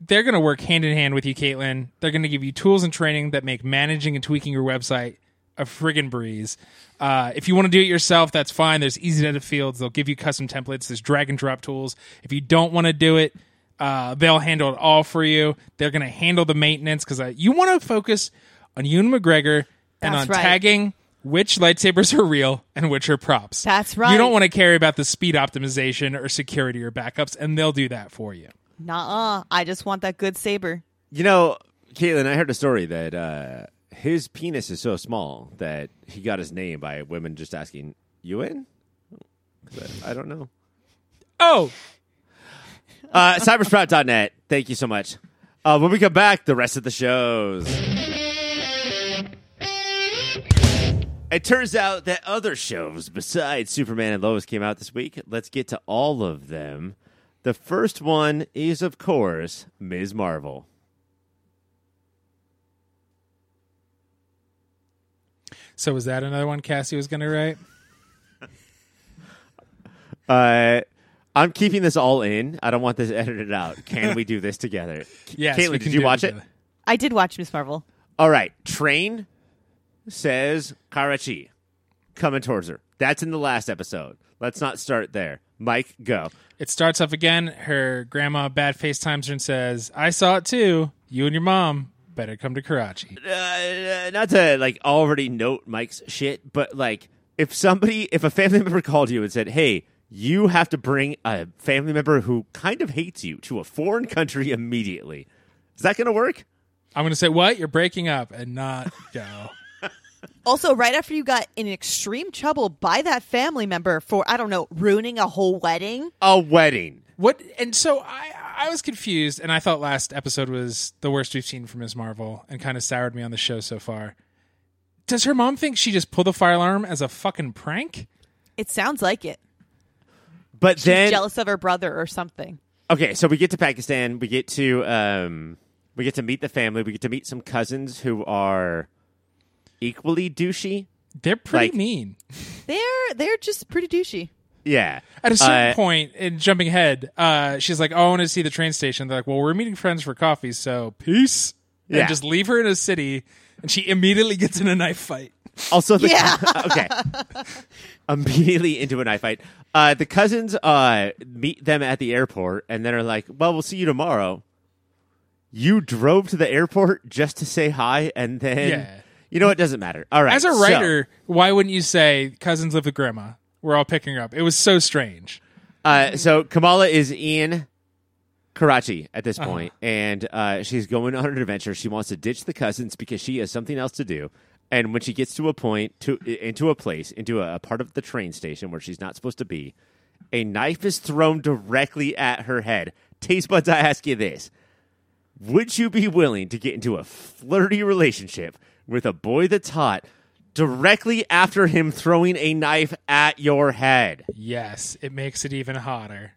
They're going to work hand in hand with you, Caitlin. They're going to give you tools and training that make managing and tweaking your website a friggin' breeze. Uh, if you want to do it yourself, that's fine. There's easy to edit fields. They'll give you custom templates. There's drag and drop tools. If you don't want to do it, uh, they'll handle it all for you. They're going to handle the maintenance because uh, you want to focus on Ewan McGregor and That's on right. tagging which lightsabers are real and which are props. That's right. You don't want to care about the speed optimization or security or backups, and they'll do that for you. Nah, I just want that good saber. You know, Caitlin, I heard a story that uh, his penis is so small that he got his name by women just asking, "You in?" I, I don't know. Oh, Uh, cybersprout.net. Thank you so much. Uh, when we come back, the rest of the shows. It turns out that other shows besides Superman and Lois came out this week. Let's get to all of them. The first one is, of course, Ms. Marvel. So was that another one Cassie was going to write? Uh, I'm keeping this all in. I don't want this edited out. Can we do this together? Yes. we Caitlin, can did you watch it? together. I did watch Ms. Marvel. All right. Train says Karachi coming towards her. That's in the last episode. Let's not start there. Mike, go. It starts off again. Her grandma bad FaceTimes her and says, I saw it too. You and your mom better come to Karachi. uh, not to like already note Mike's shit, but like if somebody, if a family member called you and said, "Hey, you have to bring a family member who kind of hates you to a foreign country immediately," is that going to work? I'm going to say, What? You're breaking up and not go. Also, right after you got in extreme trouble by that family member for, I don't know, ruining a whole wedding. A wedding. What? And so I, I was confused, and I thought last episode was the worst we've seen from Ms. Marvel, and kind of soured me on the show so far. Does her mom think she just pulled the fire alarm as a fucking prank? It sounds like it. But She's then, jealous of her brother or something. okay, so we get to Pakistan. We get to um, we get to meet the family. We get to meet some cousins who are equally douchey. They're pretty Like- mean. They're they're just pretty douchey. Yeah. At a certain Uh, point, in jumping ahead, uh, she's like, "Oh, I want to see the train station." They're like, "Well, we're meeting friends for coffee, so peace." And Yeah. just leave her in a city, and she immediately gets in a knife fight. Also, the, Yeah. okay. Immediately into a knife fight. Uh, the cousins uh, meet them at the airport and then are like, "Well, we'll see you tomorrow." You drove to the airport just to say hi, and then Yeah. You know it doesn't matter. All right, As a so- writer, why wouldn't you say cousins live with grandma? We're all picking her up. It was so strange. Uh, so Kamala is in Karachi at this Uh-huh. point, and uh, she's going on an adventure. She wants to ditch the cousins because she has something else to do. And when she gets to a point, to into a place, into a, a part of the train station where she's not supposed to be, a knife is thrown directly at her head. Taste buds, I ask you this: Would you be willing to get into a flirty relationship with a boy that's hot directly after him throwing a knife at your head? Yes, it makes it even hotter.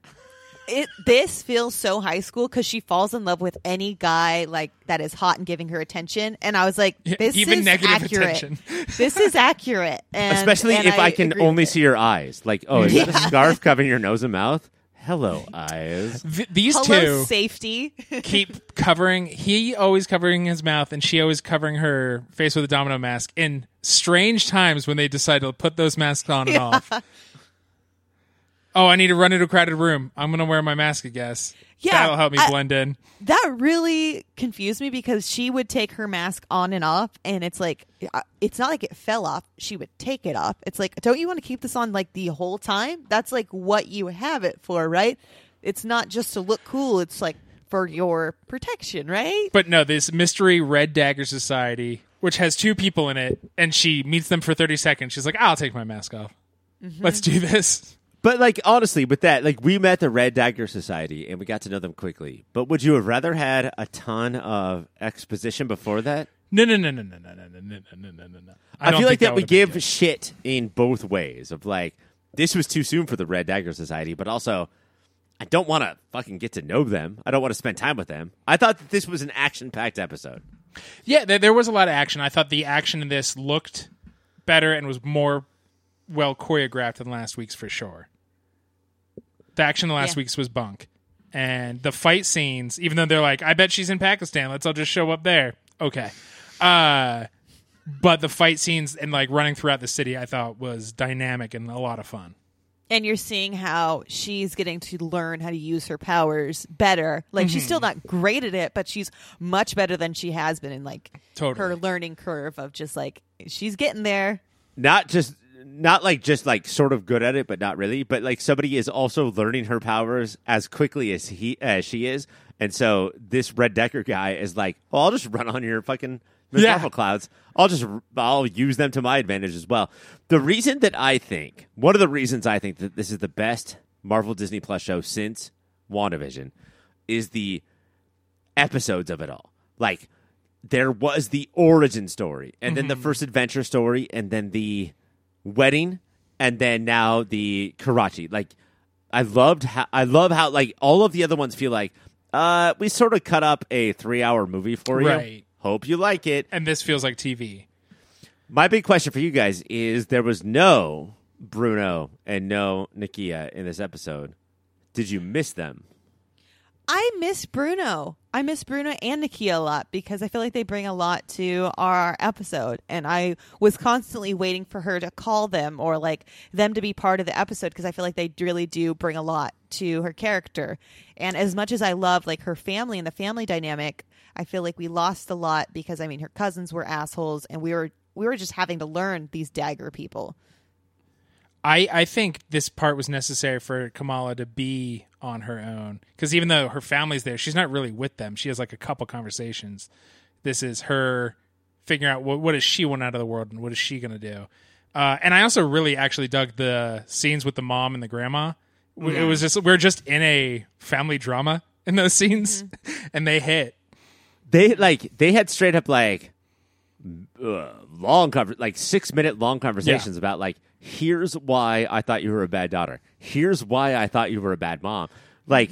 It this feels so high school because she falls in love with any guy like that is hot and giving her attention, and I was like, "This even is negative accurate. attention. this is accurate." And, Especially and if I, can only see your eyes. Like, oh, is that a scarf covering your nose and mouth? Hello, eyes. Th- these Hello, two safety. keep covering. He always covering his mouth, and she always covering her face with a domino mask. In strange times when they decide to put those masks on and off. Oh, I need to run into a crowded room. I'm gonna wear my mask, I guess. Yeah, that'll help me I- blend in. that really confused me because she would take her mask on and off, and it's like uh, it's not like it fell off. She would take it off. It's like, don't you want to keep this on like the whole time? That's like what you have it for, right? It's not just to look cool. It's like for your protection, right? But no, this mystery Red Dagger Society, which has two people in it, and she meets them for 30 seconds. She's like, I'll take my mask off. Let's do this. But like honestly, with that, like we met the Red Dagger Society and we got to know them quickly. But would you have rather had a ton of exposition before that? No, no, no, no, no, no, no, no, no, no, no, no, no. I, feel like that we give good. shit in both ways of like this was too soon for the Red Dagger Society, but also I don't want to fucking get to know them. I don't want to spend time with them. I thought that this was an action-packed episode. Yeah, there was a lot of action. I thought the action in this looked better and was more well choreographed than last week's for sure. The action in last Yeah. week's was bunk. And the fight scenes, even though they're like, I bet she's in Pakistan, let's all just show up there. Okay. Uh but the fight scenes and like running throughout the city I thought was dynamic and a lot of fun. And you're seeing how she's getting to learn how to use her powers better. Like she's still not great at it, but she's much better than she has been in like Totally. her learning curve of just like she's getting there. Not just not like just like sort of good at it, but not really. But like somebody is also learning her powers as quickly as he as she is, and so this Red Dagger guy is like, "Well, I'll just run on your fucking. Yeah. Marvel clouds. I'll just I'll use them to my advantage as well." The reason that I think one of the reasons I think that this is the best Marvel Disney Plus show since WandaVision is the episodes of it all. Like there was the origin story, and then the mm-hmm. first adventure story, and then the wedding, and then now the Karachi. Like, I loved how I love how like all of the other ones feel like uh we sort of cut up a three hour movie for you. Right. Hope you like it. And this feels like TV. My big question for you guys is: there was no Bruno and no Nakia in this episode. Did you miss them? I miss Bruno. I miss Bruno and Nakia a lot because I feel like they bring a lot to our episode. And I was constantly waiting for her to call them or like them to be part of the episode because I feel like they really do bring a lot to her character. And as much as I love like her family and the family dynamic, I feel like we lost a lot because I mean her cousins were assholes and we were we were just having to learn these dagger people. I, I think this part was necessary for Kamala to be on her own because even though her family's there, she's not really with them. She has like a couple conversations. This is her figuring out what, what does she want out of the world and what is she going to do. Uh, and I also really actually dug the scenes with the mom and the grandma. W It was just we're just in a family drama in those scenes, and they hit. They like they had straight up like uh, long conver- like six minute long conversations about like here's why I thought you were a bad daughter. Here's why I thought you were a bad mom. Like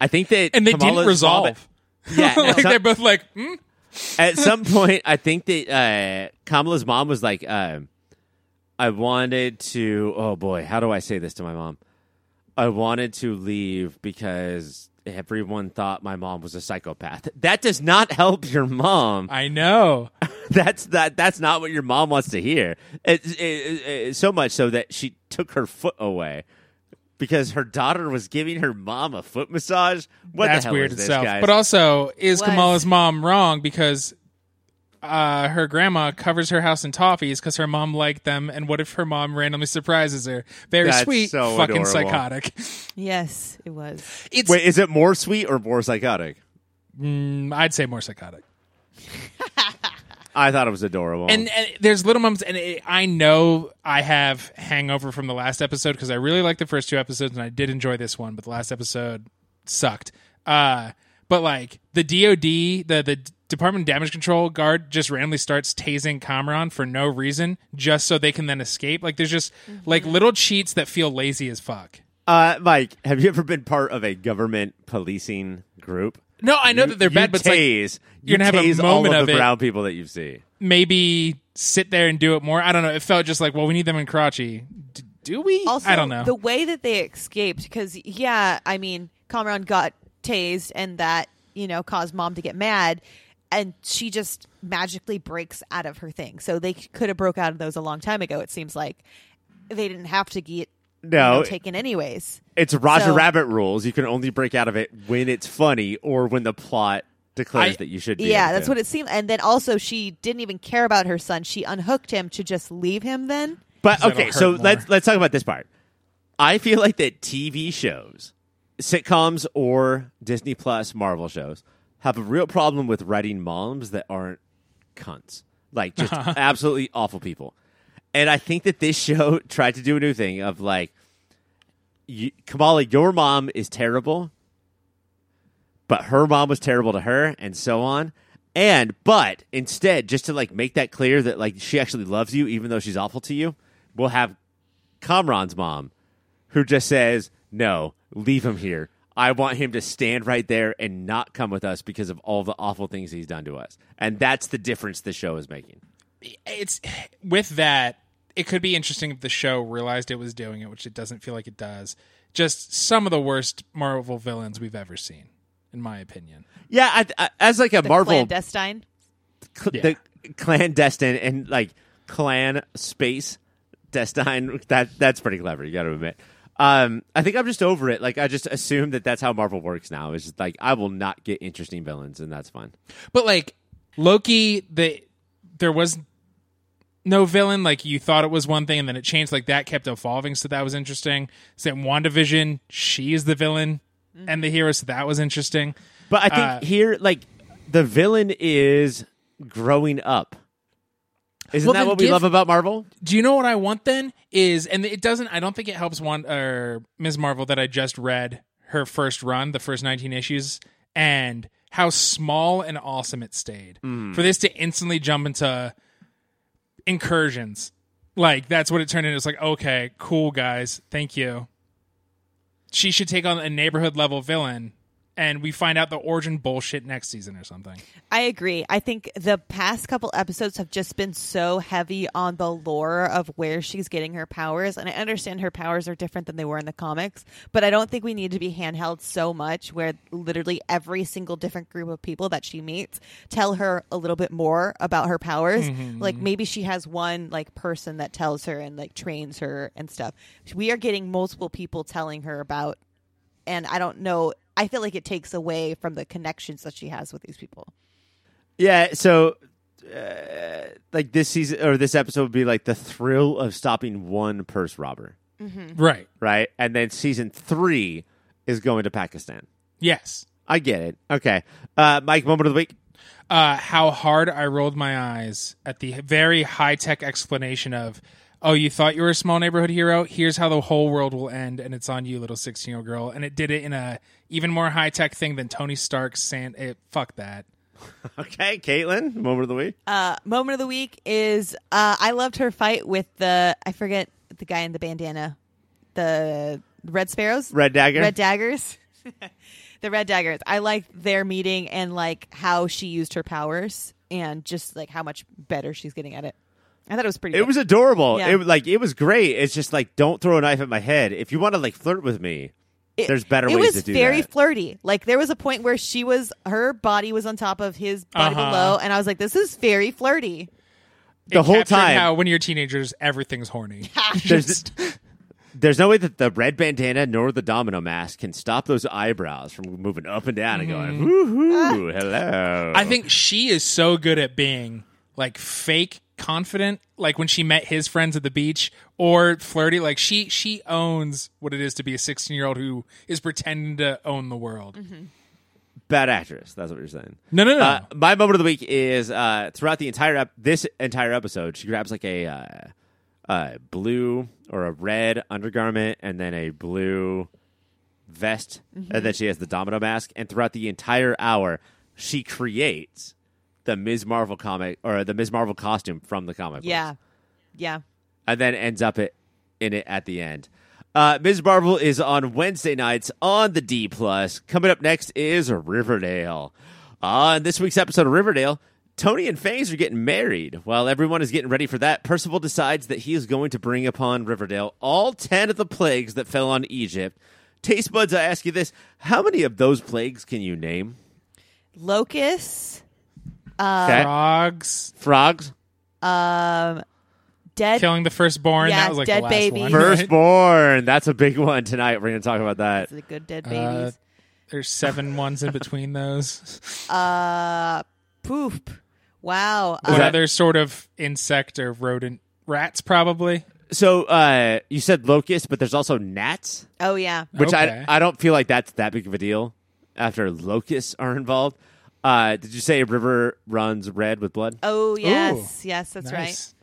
I think that And they Kamala's didn't resolve. mom- yeah, like some- they're both like, hmm? at some point, I think that uh, Kamala's mom was like, uh, I wanted to. Oh boy, how do I say this to my mom? I wanted to leave because everyone thought my mom was a psychopath. That does not help your mom. I know. that's that. That's not what your mom wants to hear. It, it, it- it- so much so that she took her foot away because her daughter was giving her mom a foot massage. What That's the hell weird is this, itself. guys? But also, is Was. Kamala's mom wrong because uh, her grandma covers her house in toffees because her mom liked them? And what if her mom randomly surprises her? Very That's sweet, so fucking adorable. psychotic. Yes, it was. It's Wait, is it more sweet or more psychotic? mm, I'd say more psychotic. I thought it was adorable. And, and there's little moments, and it, I know I have hangover from the last episode because I really liked the first two episodes, and I did enjoy this one, but the last episode sucked. Uh, but like the DoD, the the Department of Damage Control guard just randomly starts tasing Kamran for no reason, just so they can then escape. Like there's just like little cheats that feel lazy as fuck. Uh, Mike, have you ever been part of a government policing group? No, I know that they're You bad, but it's like tase, you're gonna have a tase all moment of of the it. brown people that you see. maybe sit there and do it more. I don't know. It felt just like, well, we need them in Karachi. D- do we? Also, I don't know. the way that they escaped, because yeah, I mean, Kamran got tased, and that you know caused mom to get mad, and she just magically breaks out of her thing. So they could have broke out of those a long time ago. It seems like they didn't have to get you No, know, taken anyways. it's Roger So- Rabbit rules. You can only break out of it when it's funny or when the plot declares I- that you should. Be Yeah, that's to. what it seemed. And then also, she didn't even care about her son. She unhooked him to just leave him. Then But okay, so more. let's let's talk about this part. I feel like that TV shows, sitcoms or Disney Plus Marvel shows have a real problem with writing moms that aren't cunts. Like just absolutely awful people. And I think that this show tried to do a new thing of like you, Kamala, your mom is terrible, but her mom was terrible to her, and so on. And but instead, just to like make that clear that like she actually loves you, even though she's awful to you, we'll have Kamran's mom, who just says, "No, leave him here. I want him to stand right there and not come with us because of all the awful things he's done to us." And that's the difference the show is making. it's with that it could be interesting if the show realized it was doing it which it doesn't feel like it does. Just some of the worst marvel villains we've ever seen in my opinion. Yeah, I, I, as like a the Marvel clandestine. cl- Yeah. the clandestine and like clan space destine that that's pretty clever you gotta admit. Um i think i'm just over it. Like i just assume that that's how marvel works now Is just like i will not get interesting villains and that's fine. But like loki the there was no villain like you thought it was one thing and then it changed like that kept evolving so that was interesting so in wandavision she is the villain and the hero so that was interesting but i think Uh, here like the villain is growing up isn't Well, that what we give- love about marvel Do you know what I want then? Is and it doesn't. I don't think it helps one or Ms. Marvel that I just read her first run, the first nineteen issues, and how small and awesome it stayed. For this to instantly jump into incursions. Like that's what it turned into. It's like, okay, cool guys, thank you. She should take on a neighborhood level villain and we find out the origin bullshit next season or something. I agree. I think the past couple episodes have just been so heavy on the lore of where she's getting her powers. And I understand her powers are different than they were in the comics, but I don't think we need to be handheld so much where literally every single different group of people that she meets tell her a little bit more about her powers. Mm-hmm, like mm-hmm. maybe she has one like person that tells her and like trains her and stuff. We are getting multiple people telling her about and I don't know. I feel like it takes away from the connections that she has with these people. Yeah, so uh, like this season or this episode would be like the thrill of stopping one purse robber, Right. right? And then season three is going to Pakistan. Yes. I get it. Okay, uh, Mike, moment of the week. uh, how hard I rolled my eyes at the very high tech explanation of, oh, you thought you were a small neighborhood hero? Here's how the whole world will end, and it's on you, little 16 year old girl. And it did it in a even more high tech thing than Tony Stark's Sand. it, fuck that. Okay, Caitlin, moment of the week. Uh, moment of the week is uh, I loved her fight with the I forget the guy in the bandana, the Red Sparrows, Red Dagger. Red Daggers, the Red Daggers. I liked their meeting and like how she used her powers and just like how much better she's getting at it. I thought it was pretty. It good. was adorable. Yeah. It was like it was great. It's just like don't throw a knife at my head. If you want to like flirt with me, It- there's better it ways to do It was very that. flirty. Like there was a point where she was her body was on top of his body Uh-huh. below, and I was like, "This is very flirty." The It whole time. how when you're teenagers, everything's horny. There's, there's no way that the red bandana nor the domino mask can stop those eyebrows from moving up and down and going, woohoo, hello. I think she is so good at being like fake confident, like when she met his friends at the beach, or flirty. Like she she owns what it is to be a 16 year old who is pretending to own the world. bad actress. That's what you're saying. No, no, no. Uh, my moment of the week is uh, throughout the entire ep- this entire episode, she grabs like a uh, uh, blue or a red undergarment and then a blue vest, and then she has the domino mask. And throughout the entire hour, she creates the Ms. Marvel comic or the Ms. Marvel costume from the comic. books. Yeah, yeah. and then ends up it, in it at the end. Uh, Ms. Marvel is on Wednesday nights on the D plus. Coming up next is Riverdale. On this week's episode of Riverdale, Toni and Fangs are getting married. While everyone is getting ready for that, Percival decides that he is going to bring upon Riverdale all ten of the plagues that fell on Egypt. Taste buds, I ask you this: How many of those plagues can you name? Locusts, Okay. Frogs Frogs, um, dead. killing the firstborn. Yeah, that was like dead the last baby. one. firstborn. That's a big one tonight. We're going to talk about that. the good dead Uh, babies. There's seven ones in between those. Uh, poop. Wow. What Uh, other sort of insect or rodent? Rats, probably. So uh, you said locusts, but there's also gnats, oh yeah. which Okay. I I don't feel like that's that big of a deal after locusts are involved. Uh, did you say a river runs red with blood? Oh yes, yes, that's right.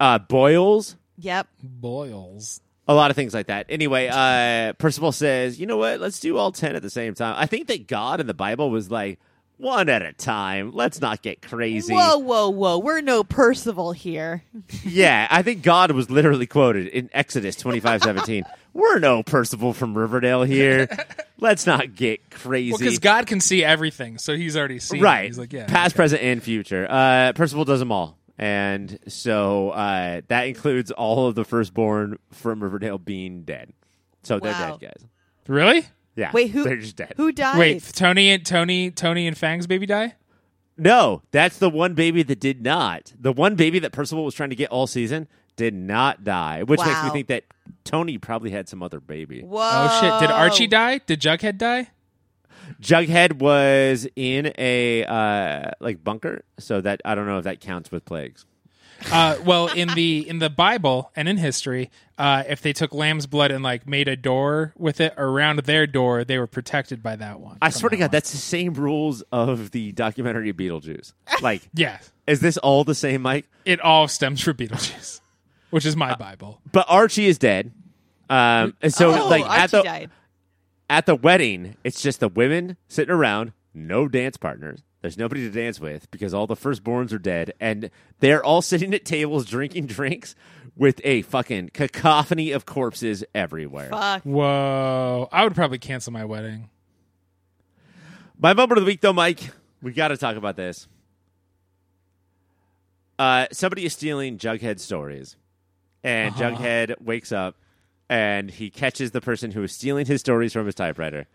Uh, boils, Yep. Boils. a lot of things like that. Anyway, uh, Percival says, you know what? Let's do all ten at the same time. I think that God in the Bible was like one at a time. Let's not get crazy. Whoa, whoa, whoa! We're no Percival here. Yeah, I think God was literally quoted in Exodus twenty five seventeen. We're no Percival from Riverdale here. Let's not get crazy. Well, because God can see everything, so He's already seen. it. right He's like, yeah. past okay. present and future uh percival does them all and so uh that includes all of the firstborn from riverdale being dead so they're dead guys Really? yeah Wait, who? they're just dead Who died? Wait, Toni and Toni, Toni and Fang's baby die. no that's the one baby that did not the one baby that percival was trying to get all season did not die which makes me think that toni probably had some other baby Whoa! Oh shit! Did Archie die? Did Jughead die? jughead was in a uh like bunker so that i don't know if that counts with plagues Uh, well, in the in the Bible and in history, uh, if they took lamb's blood and like made a door with it around their door, they were protected by that one. i swear to god one. that's the same rules of the documentary beetlejuice like yeah. Is this all the same, Mike? It all stems from Beetlejuice, which is my Bible. But Archie is dead. Um, and so oh, like Archie at the died. at the wedding, it's just the women sitting around, no dance partners. There's nobody to dance with because all the firstborns are dead, and they're all sitting at tables drinking drinks with a fucking cacophony of corpses everywhere. Fuck. Whoa. I would probably cancel my wedding. My moment of the week, though, Mike, we got to talk about this. Uh, somebody is stealing Jughead stories, and Uh-huh. Jughead wakes up and he catches the person who is stealing his stories from his typewriter.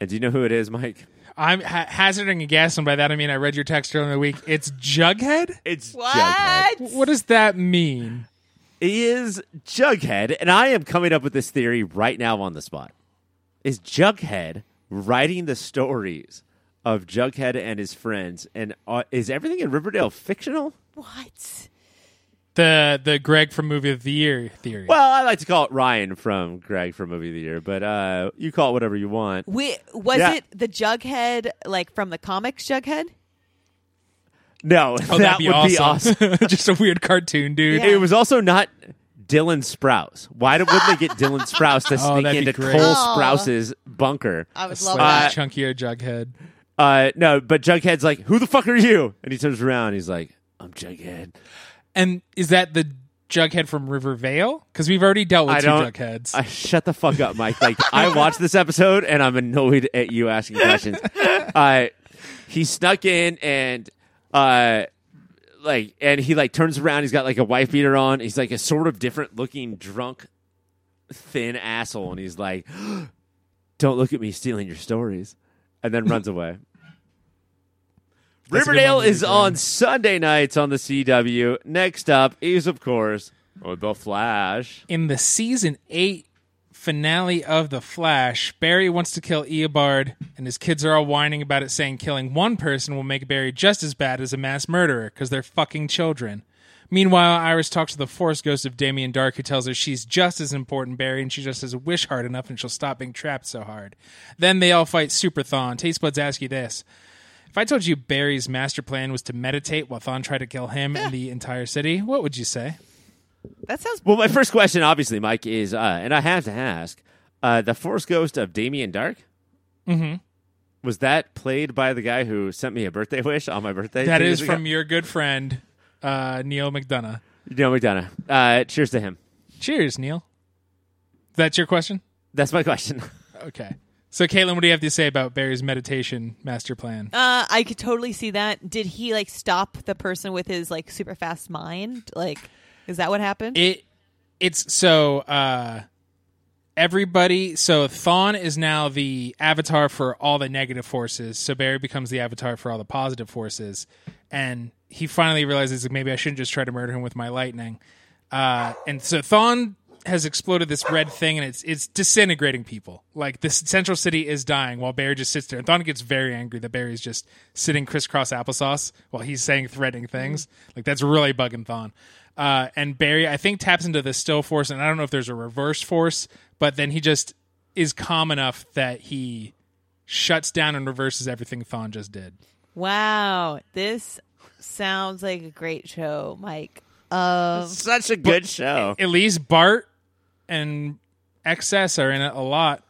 And do you know who it is, Mike? I'm ha- hazarding a guess, and by that I mean I read your text earlier in the week. It's Jughead? It's What? Jughead. What does that mean? Is Jughead, and I am coming up with this theory right now on the spot. Is Jughead writing the stories of Jughead and his friends, and uh, is everything in Riverdale fictional? What? The the Greg from Movie of the Year theory. Well, I like to call it Ryan from Greg from Movie of the Year, but uh, you call it whatever you want. We, was Yeah. it the Jughead, like from the comics Jughead? No, oh, that that'd be would awesome. be awesome. Just a weird cartoon, dude. Yeah. It was also not Dylan Sprouse. Why did- wouldn't they get Dylan Sprouse to Oh, sneak that'd be into great. Cole Oh. Sprouse's bunker? I would A love slightly that. chunkier Jughead. Uh, no, but Jughead's like, "Who the fuck are you?" And he turns around. He's like, "I'm Jughead." And is that the Jughead from Rivervale? Because we've already dealt with I two don't. Jugheads. I shut the fuck up, Mike. Like I watched this episode and I'm annoyed at you asking questions. Uh, he snuck in and uh, like, and he like turns around. He's got like a wife beater on. He's like a sort of different looking drunk, thin asshole, and he's like, "Don't look at me stealing your stories," and then runs away. That's a good Riverdale is Brian. on Sunday nights on the CW. Next up is, of course, oh, The Flash. in the season eight finale of The Flash, Barry wants to kill Eobard, and his kids are all whining about it, saying killing one person will make Barry just as bad as a mass murderer because they're fucking children. Meanwhile, Iris talks to the Force Ghost of Damien Darhk, who tells her she's just as important, Barry, and she just has a wish hard enough and she'll stop being trapped so hard. Then they all fight Super Thawne. Taste Buds ask you this. If I told you Barry's master plan was to meditate while Thawne tried to kill him and the entire city, what would you say? That sounds. Well, my first question, obviously, Mike, is, uh, and I have to ask, uh, the Force Ghost of Damien Darhk. Mm-hmm. Was that played by the guy who sent me a birthday wish on my birthday? That two is years ago? from your good friend, uh, Neal McDonough. Neal McDonough. Uh, cheers to him. Cheers, Neil. That's your question? That's my question. Okay. So, Caitlin, what do you have to say about Barry's meditation master plan? Uh, I could totally see that. Did he like stop the person with his like super fast mind? Like, is that what happened? It it's so uh everybody so Thawne is now the avatar for all the negative forces. So Barry becomes the avatar for all the positive forces. And he finally realizes that maybe I shouldn't just try to murder him with my lightning. Uh and so Thawne has exploded this red thing and it's it's disintegrating people. Like this central city is dying while Barry just sits there. And Thawne gets very angry that Barry's just sitting crisscross applesauce while he's saying threatening things. Like that's really bugging Thawne. Uh, and Barry, I think, taps into the still force, and I don't know if there's a reverse force, but then he just is calm enough that he shuts down and reverses everything Thawne just did. wow, this sounds like a great show, Mike. Um, Such a good show. At least Bart and XS are in it a lot.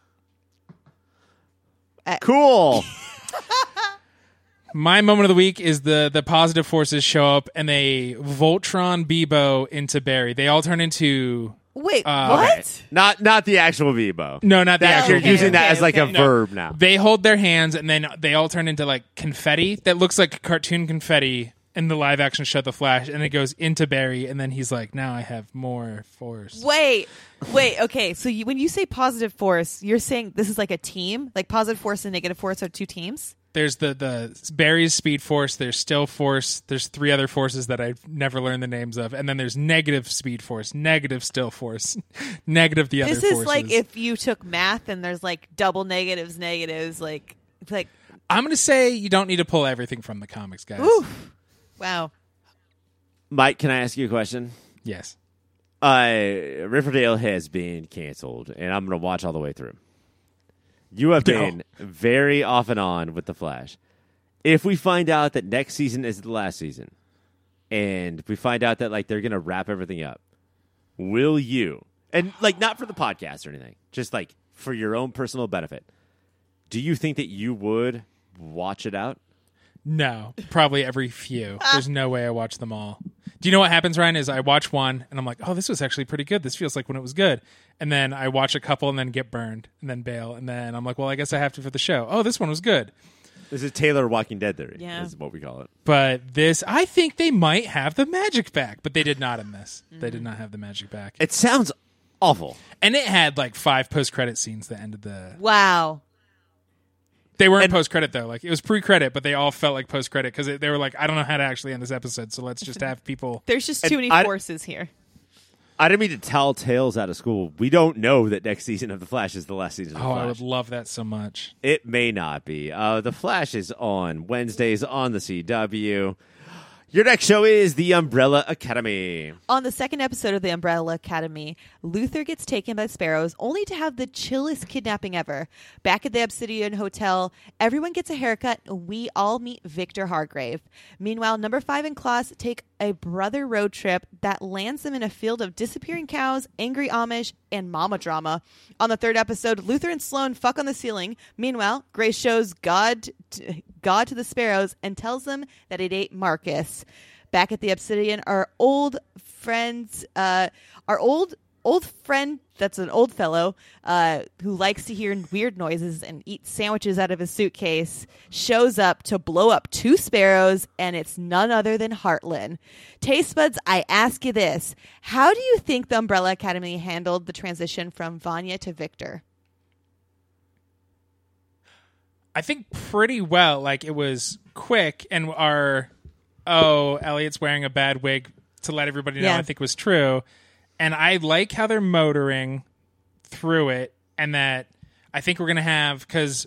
Cool. My moment of the week is the the positive forces show up and they Voltron Bebo into Barry. They all turn into wait, Uh, what? not not the actual Bebo. no, not the That, actual. you're okay, using that okay, as like okay. a No. verb now. They hold their hands and then they all turn into like confetti that looks like cartoon confetti in the live action show The Flash, and it goes into Barry, and then he's like, "Now I have more force." Wait, wait. Okay, so you, when you say positive force, you're saying this is like a team. Like positive force and negative force are two teams. There's the the Barry's speed force. There's still force. There's three other forces that I've never learned the names of, and then there's negative speed force, negative still force, negative the other This is forces. like if you took math and there's like double negatives, negatives. Like like, I'm gonna say you don't need to pull everything from the comics, guys. oof, wow. Mike, can I ask you a question? Yes. Uh, Riverdale has been canceled, and I'm going to watch all the way through. You have No. been very off and on with the Flash. If we find out that next season is the last season, and we find out that like they're going to wrap everything up, will you? And like not for the podcast or anything, just like for your own personal benefit. Do you think that you would watch it out? No, probably every few. There's no way I watch them all. Do you know what happens, Ryan? Is I watch one and I'm like, oh, this was actually pretty good. This feels like when it was good. And then I watch a couple and then get burned and then bail. And then I'm like, well, I guess I have to for the show. Oh, this one was good. This is Taylor Walking Dead theory. Yeah. This is what we call it. But this, I think they might have the magic back, but they did not in this. They did not have the magic back. It sounds awful. And it had like five post credit scenes that ended the. Wow. They weren't post credit though. Like it was pre credit, but they all felt like post credit because they were like, I don't know how to actually end this episode, so let's just have people. There's just And too many I- forces here. I didn't mean to tell tales out of school. We don't know that next season of The Flash is the last season of The Oh, Flash. I would love that so much. It may not be. Uh, the Flash is on Wednesdays on the CW. Your next show is The Umbrella Academy. On the second episode of the Umbrella Academy, Luther gets taken by sparrows only to have the chillest kidnapping ever. Back at the Obsidian Hotel, everyone gets a haircut we all meet Victor Hargreeves. Meanwhile, number five and Klaus take a brother road trip that lands them in a field of disappearing cows, angry Amish, and mama drama. On the third episode, Luther and Sloane fuck on the ceiling. Meanwhile, Grace shows God to, God to the sparrows and tells them that it ate Marcus. Back at the Obsidian, our old friends, uh, our old old friend that's an old fellow uh, who likes to hear weird noises and eat sandwiches out of his suitcase shows up to blow up two sparrows and it's none other than Harlan. Taste buds i ask you this. How do you think the umbrella academy handled the transition from vanya to victor I think pretty well. Like it was quick, and our oh, Elliot's wearing a bad wig to let everybody know. Yeah. I think was true, and I like how they're motoring through it, and that I think we're gonna have because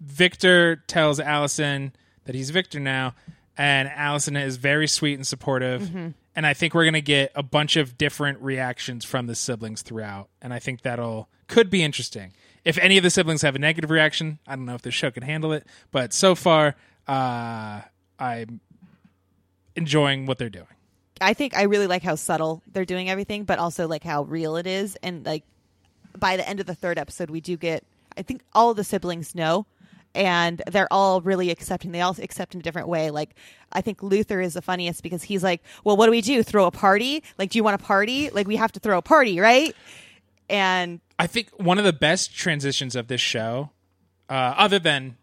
Victor tells Allison that he's Victor now, and Allison is very sweet and supportive. Mm-hmm. And I think we're gonna get a bunch of different reactions from the siblings throughout, and I think that'll could be interesting. If any of the siblings have a negative reaction, I don't know if the show can handle it, but so far, uh, I'm enjoying what they're doing. I think I really like how subtle they're doing everything, but also like how real it is. And like by the end of the third episode, we do get. I think all the siblings know, and they're all really accepting. They all accept in a different way. Like I think Luther is the funniest because he's like, "Well, what do we do? Throw a party? Like, do you want a party? Like, we have to throw a party, right?" And I think one of the best transitions of this show, uh, other than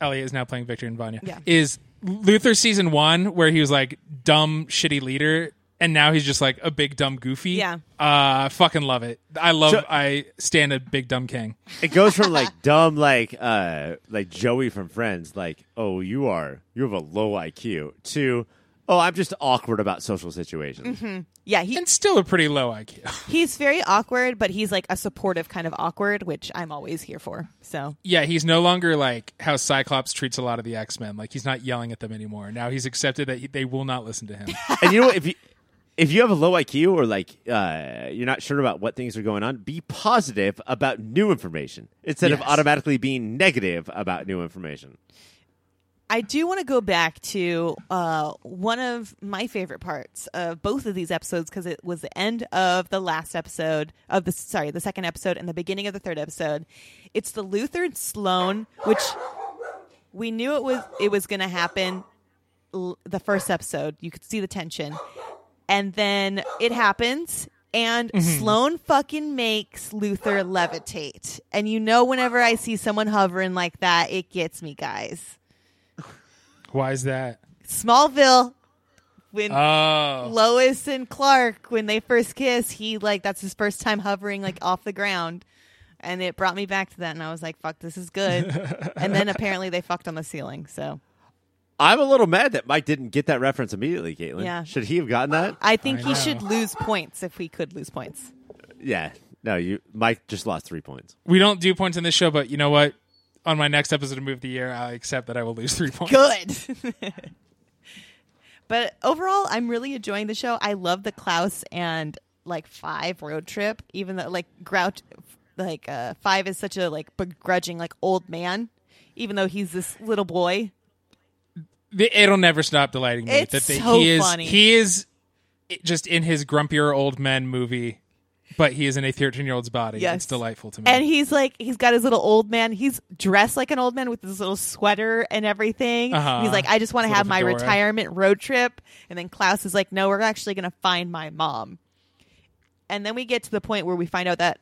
Elliot is now playing Victor and Vanya, Yeah. is Luther season one, where he was like dumb, shitty leader, and now he's just like a big dumb goofy. Yeah. uh, fucking love it. I love. So- I stand a big dumb king. It goes from like dumb, like uh, like Joey from Friends, like oh you are you have a low IQ, to oh I'm just awkward about social situations. yeah, he And still a pretty low IQ. he's very awkward, but he's like a supportive kind of awkward, which I'm always here for. So yeah, he's no longer like how Cyclops treats a lot of the X Men. Like he's not yelling at them anymore. Now he's accepted that he, they will not listen to him. and you know what? If you if you have a low IQ or like uh, you're not sure about what things are going on, be positive about new information instead of automatically being negative about new information. I do want to go back to uh, one of my favorite parts of both of these episodes because it was the end of the last episode of the sorry the second episode and the beginning of the third episode. It's the Luther and Sloane, which we knew it was it was going to happen. L- the first episode, you could see the tension, and then it happens. And Sloane fucking makes Luther levitate. And you know, whenever I see someone hovering like that, it gets me, guys. Why is that? Smallville when Oh, Lois and Clark when they first kiss, he like that's his first time hovering like off the ground. And it brought me back to that and I was like, fuck, this is good. and then apparently they fucked on the ceiling. So I'm a little mad that Mike didn't get that reference immediately, Katelynn. Yeah. Should he have gotten that? I think I he know. should lose points if we could lose points. Yeah. No, you Mike just lost three points. we don't do points in this show, but you know what? On my next episode of Move of the Year, I accept that I will lose three points. Good. but overall, I'm really enjoying the show. I love the Klaus and like Five road trip, even though like Grouch, like uh, Five is such a like begrudging like old man, even though he's this little boy. It'll never stop delighting me It's that the, so he is funny. he is just in his grumpier old men movie but he is in a 13 year old's body. Yes. It's delightful to me. And he's like, he's got his little old man. He's dressed like an old man with his little sweater and everything. Uh-huh. He's like, I just want to have my fedora. retirement road trip. And then Klaus is like, no, we're actually going to find my mom. And then we get to the point where we find out that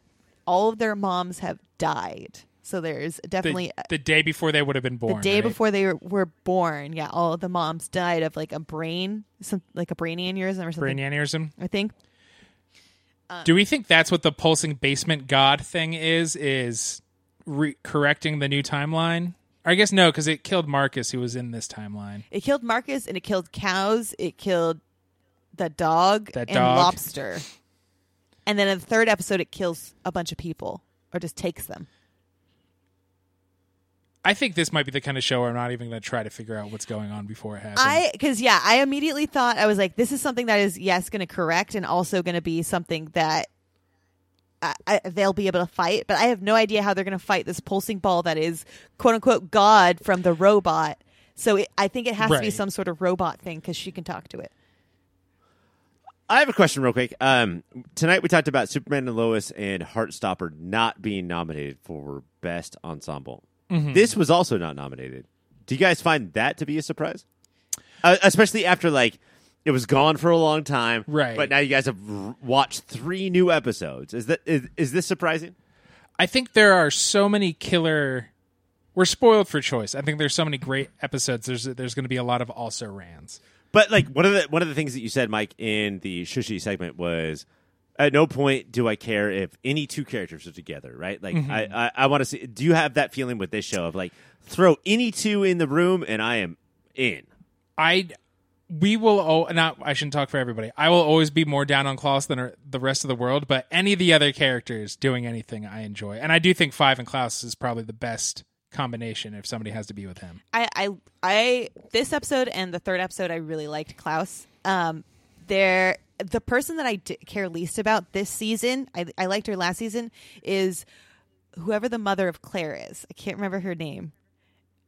all of their moms have died. So there's definitely the day before they would have been born. the day right? before they were, were born. Yeah, all of the moms died of like a brain, some like a brain aneurysm or something. brain aneurysm. I think. Uh, Do we think that's what the pulsing basement god thing is? Is re- correcting the new timeline? Or I guess no, because it killed Marcus, who was in this timeline. It killed Marcus and it killed cows. It killed the dog That and dog. lobster. And then in the third episode, it kills a bunch of people or just takes them. I think this might be the kind of show where I'm not even going to try to figure out what's going on before it happens. I because yeah, I immediately thought I was like, this is something that is yes going to correct and also going to be something that. I, I, they'll be able to fight, but I have no idea how they're going to fight this pulsing ball that is "quote unquote" God from the robot. So it, I think it has to be some sort of robot thing because she can talk to it. I have a question, real quick. Um, tonight we talked about Superman and Lois and Heartstopper not being nominated for Best Ensemble. Mm-hmm. This was also not nominated. Do you guys find that to be a surprise? Uh, especially after like it was gone for a long time, Right. But now you guys have r- watched three new episodes. Is that is, is this surprising? I think there are so many killer. We're spoiled for choice. I think there's so many great episodes. There's there's going to be a lot of also rans. But like one of the one of the things that you said, Mike, in the Shushi segment was, at no point do I care if any two characters are together, right? Like Mm-hmm. I I, I want to see. Do you have that feeling with this show of like throw any two in the room and I am in? I we will oh not I shouldn't talk for everybody. I will always be more down on Klaus than the rest of the world, but any of the other characters doing anything I enjoy. And I do think 5 and Klaus is probably the best combination if somebody has to be with him. I, I, I, this episode and the third episode, I really liked Klaus. Um, there, the person that I d- care least about this season, I, I liked her last season, is whoever the mother of Claire is. I can't remember her name.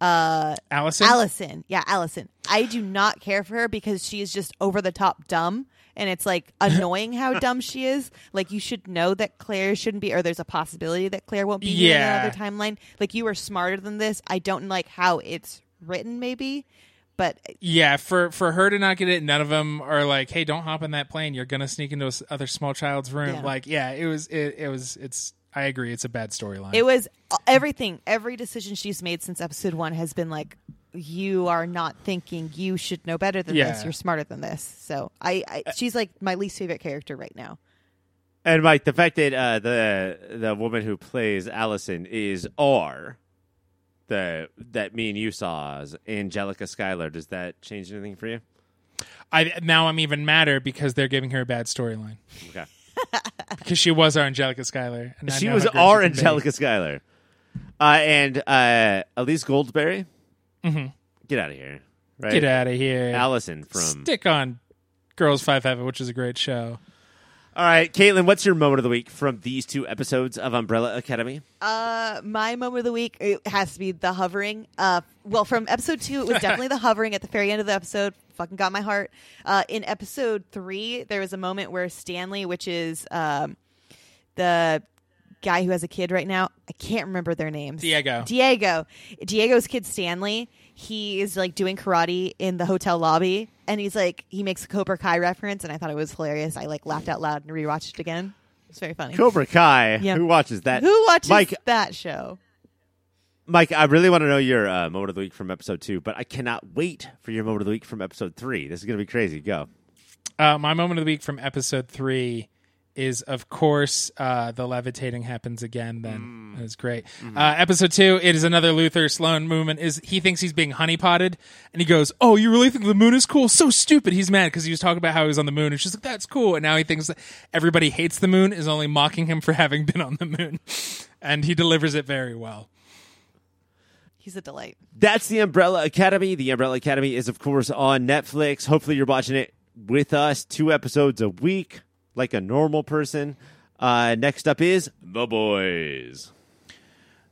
Uh, Allison? Allison. Yeah, Allison. I do not care for her because she is just over the top dumb. And it's like annoying how dumb she is. Like you should know that Claire shouldn't be, or there's a possibility that Claire won't be here in another timeline. Like you are smarter than this. I don't like how it's written, maybe, but Yeah, for for her to not get it, none of them are like, "Hey, don't hop in that plane. You're gonna sneak into this other small child's room." Yeah. Like, yeah, it was, it, it was, it's. I agree, it's a bad storyline. it was everything. Every decision she's made since episode one has been like, you are not thinking. You should know better than Yeah. this. You're smarter than this. So I, I, she's like my least favorite character right now. And Mike, the fact that uh, the the woman who plays Allison is R, the that me and you saw as Angelica Schuyler, does that change anything for you? I now I'm even madder because they're giving her a bad storyline Okay. because she was our Angelica Schuyler. And she was our she can be. Angelica Schuyler. Uh, and uh, Elise Goldsberry, get out of here. Right? Mm-hmm. Get out of here, Allison from. Stick on Girls5eva, which is a great show. All right, Katelynn, what's your moment of the week from these two episodes of Umbrella Academy? Uh, my moment of the week it has to be the hovering. Uh, well, from episode two, it was definitely the hovering at the very end of the episode. Fucking got my heart. Uh, in episode three, there was a moment where Stanley, which is um, the guy who has a kid right now, I can't remember their names. Diego. Diego. Diego's kid Stanley. He is like doing karate in the hotel lobby, and he's like he makes a Cobra Kai reference, and I thought it was hilarious. I like laughed out loud and rewatched it again. It's very funny. Cobra Kai. Yeah. Who watches that? Who watches Mike, that show? Mike, I really want to know your uh, moment of the week from episode two, but I cannot wait for your moment of the week from episode three. This is going to be crazy. Go. Uh, my moment of the week from episode three is, of course, uh, the levitating happens again. Then that is great. Uh, episode two, it is another Luther Sloane movement. Is he thinks he's being honeypotted, and he goes, "Oh, you really think the moon is cool? So stupid." He's mad because he was talking about how he was on the moon, and she's like, "That's cool." And now he thinks that everybody hates the moon is only mocking him for having been on the moon, and he delivers it very well. He's a delight. That's the Umbrella Academy. The Umbrella Academy is, of course, on Netflix. Hopefully, you're watching it with us. Two episodes a week, like a normal person. Uh, next up is The Boys.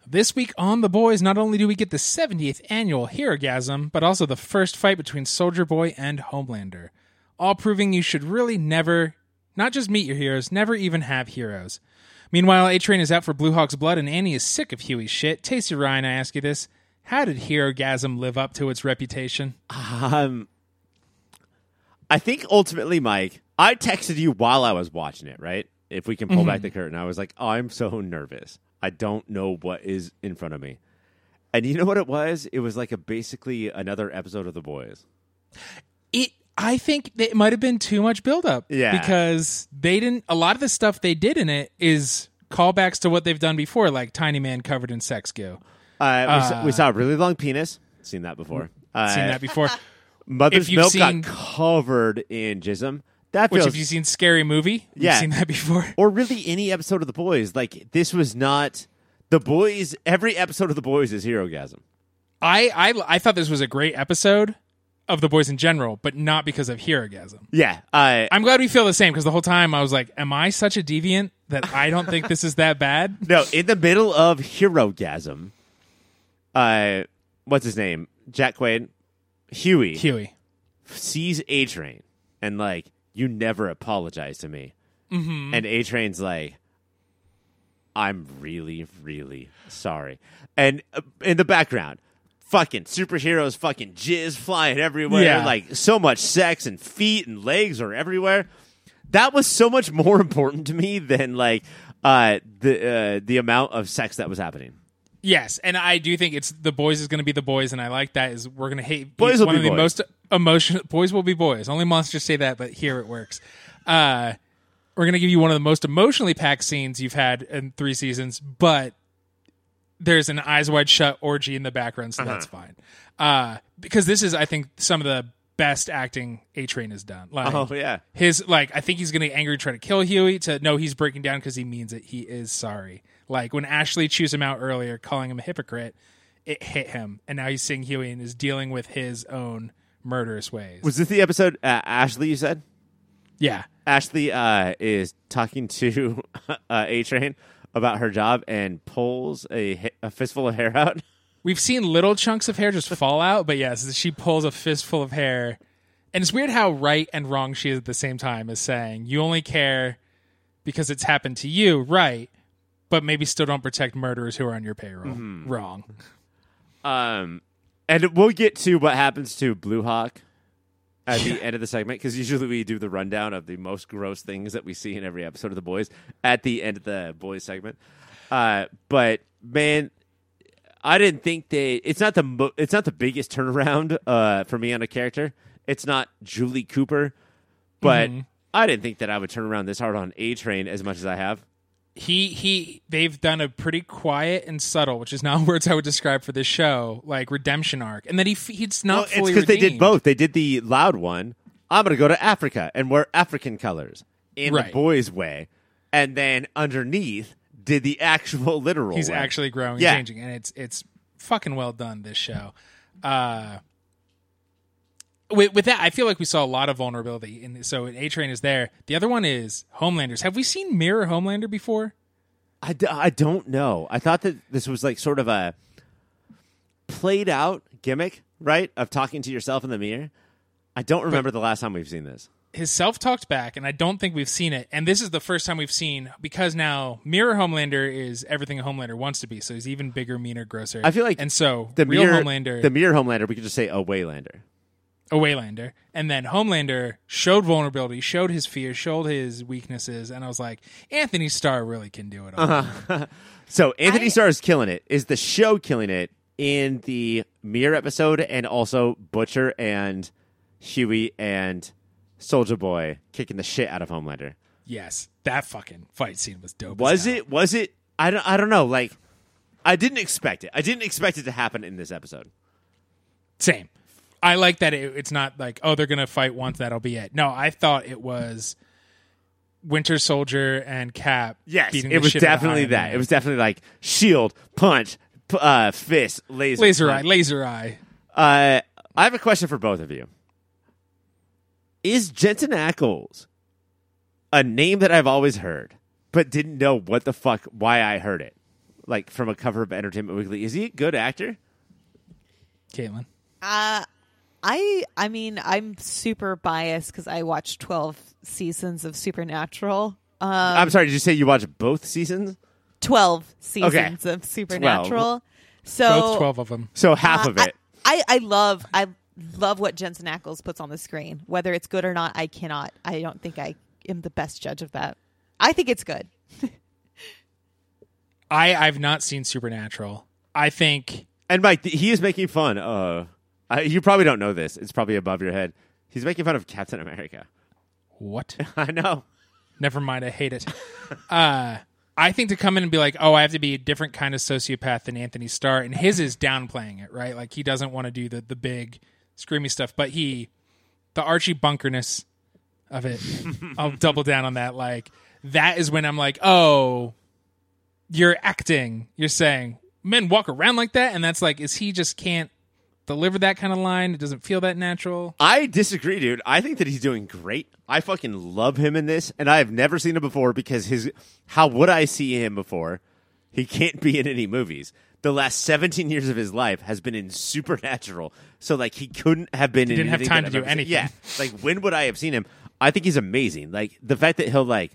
This week on The Boys, not only do we get the 70th annual Herogasm, but also the first fight between Soldier Boy and Homelander, all proving you should really never, Not just meet your heroes, never even have heroes. Meanwhile, A Train is out for Blue Hawk's blood, and Annie is sick of Hughie's shit. Tasty Ryan, I ask you this: How did Herogasm live up to its reputation? Um, I think ultimately, Mike, I texted you while I was watching it. Right? If we can pull back the curtain, I was like, "Oh, I'm so nervous. I don't know what is in front of me." And you know what it was? It was like a basically another episode of The Boys. It. I think it might have been too much buildup. Yeah. Because they didn't. A lot of the stuff they did in it is callbacks to what they've done before, like Tiny Man covered in sex goo. Uh, we, saw, we saw a really long penis. Seen that before. Uh, Seen that before. Mother's milk seen- got covered in jism. That Which, feels have you seen Scary Movie? You've Yeah. seen that before. or really any episode of The Boys. Like this was not The Boys. Every episode of The Boys is hero gasm. I, I I thought this was a great episode of the boys in general, but not because of Herogasm. Yeah, uh, I'm glad we feel the same because the whole time I was like, "Am I such a deviant that I don't think this is that bad?" no. In the middle of hero gasm, uh, what's his name? Jack Quaid, Hughie Hughie, sees A Train and like, you never apologize to me. Mm-hmm. And A Train's like, I'm really, really sorry. And uh, in the background, fucking superheroes, fucking jizz flying everywhere, Yeah. like so much sex and feet and legs are everywhere. That was so much more important to me than like uh, the uh, the amount of sex that was happening. Yes, and I do think it's the boys is going to be the boys, and I like that. Is we're going to hate Boys will one be of the boys. most emotional boys will be boys. Only monsters say that, but here it works. Uh, we're going to give you one of the most emotionally packed scenes you've had in three seasons, but there's an eyes wide shut orgy in the background, so that's fine. Uh, because this is, I think, some of the best acting A Train has done. Like, Oh yeah, his like, I think he's going to angry try to kill Hughie. To know he's breaking down because he means it. He is sorry. Like when Ashley chews him out earlier, calling him a hypocrite, it hit him, and now he's seeing Hughie and is dealing with his own murderous ways. was this the episode uh, Ashley? You said. yeah, Ashley uh, is talking to uh, A Train about her job and pulls a, a fistful of hair out. We've seen little chunks of hair just fall out, but yes, she pulls a fistful of hair. And it's weird how right and wrong she is at the same time as saying, you only care because it's happened to you, right? But maybe still don't protect murderers who are on your payroll. Wrong. Um, and we'll get to what happens to Blue Hawk at the end of the segment because usually we do the rundown of the most gross things that we see in every episode of The Boys at the end of the Boys segment. Uh, but man, I didn't think they. It's not the. Mo- it's not the biggest turnaround uh, for me on a character. It's not Julie Cooper, but I didn't think that I would turn around this hard on A Train as much as I have. He he they've done a pretty quiet and subtle, which is not words I would describe for this show, like redemption arc. And that he he's not Well, it's because they did both. They did the loud one. I'm going to go to Africa and wear African colors in Right. the boys' way, and then underneath did the actual literal. he's way. actually growing Yeah. and changing and it's it's fucking well done this show uh with, with that i feel like we saw a lot of vulnerability and so a train is there the other one is homelanders have we seen mirror homelander before I, d- I don't know. I thought that this was like sort of a played out gimmick, right? Of talking to yourself in the mirror. I don't remember the last time we've seen this. his self talked back and i don't think we've seen it and this is the first time we've seen because now mirror homelander is everything a homelander wants to be so he's even bigger meaner grosser I feel like and so The real mirror, homelander the mirror Homelander. We could just say a Waylander. A Waylander, and then Homelander showed vulnerability, showed his fears, showed his weaknesses, and I was like, Antony Starr really can do it all. Uh-huh. So Antony I- Starr is killing it. Is the show killing it in the Mirror episode, and also Butcher and Hughie and Soldier Boy kicking the shit out of Homelander? Yes, that fucking fight scene was dope. as Was hell. it? Was it? I don't. I don't know. Like, I didn't expect it. I didn't expect it to happen in this episode. Same. I like that it, it's not like oh they're gonna fight once that'll be it. No, I thought it was Winter Soldier and Cap. Yes, beating it the was shit definitely that. Man. It was definitely like shield, punch, p- uh, fist, laser, laser eye, laser eye. Uh, I have a question for both of you. Is Jensen Ackles a name that I've always heard, but didn't know what the fuck why I heard it? Like from a cover of Entertainment Weekly. Is he a good actor? Katelynn. Uh, I I mean I'm super biased because I watched 12 seasons of Supernatural. Um, I'm sorry. Did you say you watched both seasons? 12 seasons of Supernatural. So Both 12 of them. So half uh, of it. I, I I love I love what Jensen Ackles puts on the screen. Whether it's good or not, I cannot. I don't think I am the best judge of that. I think it's good. I, I've not seen Supernatural. I think and Mike, he is making fun. Uh, I, you probably don't know this. It's probably above your head. He's making fun of Captain America. what? I know. Never mind, I hate it. Uh, I think to come in and be like, "Oh, I have to be a different kind of sociopath than Antony Starr," and his is downplaying it, right? Like he doesn't want to do the the big screamy stuff, but he, the Archie bunkerness of it, I'll double down on that. Like that is when I'm like, "Oh, you're acting. You're saying men walk around like that," and that's like, is he just can't deliver that kind of line? It doesn't feel that natural. I disagree, dude. I think that he's doing great. I fucking love him in this, and I have never seen him before because his how would I see him before? He can't be in any movies. The last 17 years of his life has been in Supernatural, so like he couldn't have been. in didn't have time to do seen. anything. Yeah, like when would I have seen him? I think he's amazing. Like the fact that he'll like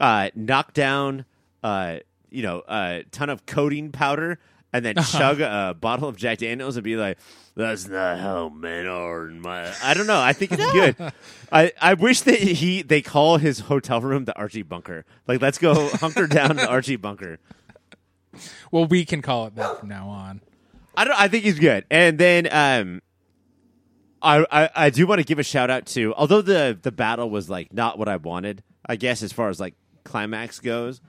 uh, knock down, uh, you know, a ton of coating powder and then Uh-huh. chug a bottle of Jack Daniels and be like, "That's not how men are." In my, I don't know. I think it's good. I, I wish that he they call his hotel room the Archie bunker. Like, let's go hunker down the Archie bunker. Well, we can call it that from now on. I don't. I think he's good. And then um, I I, I do want to give a shout out to although the the battle was like not what I wanted. I guess as far as like climax goes.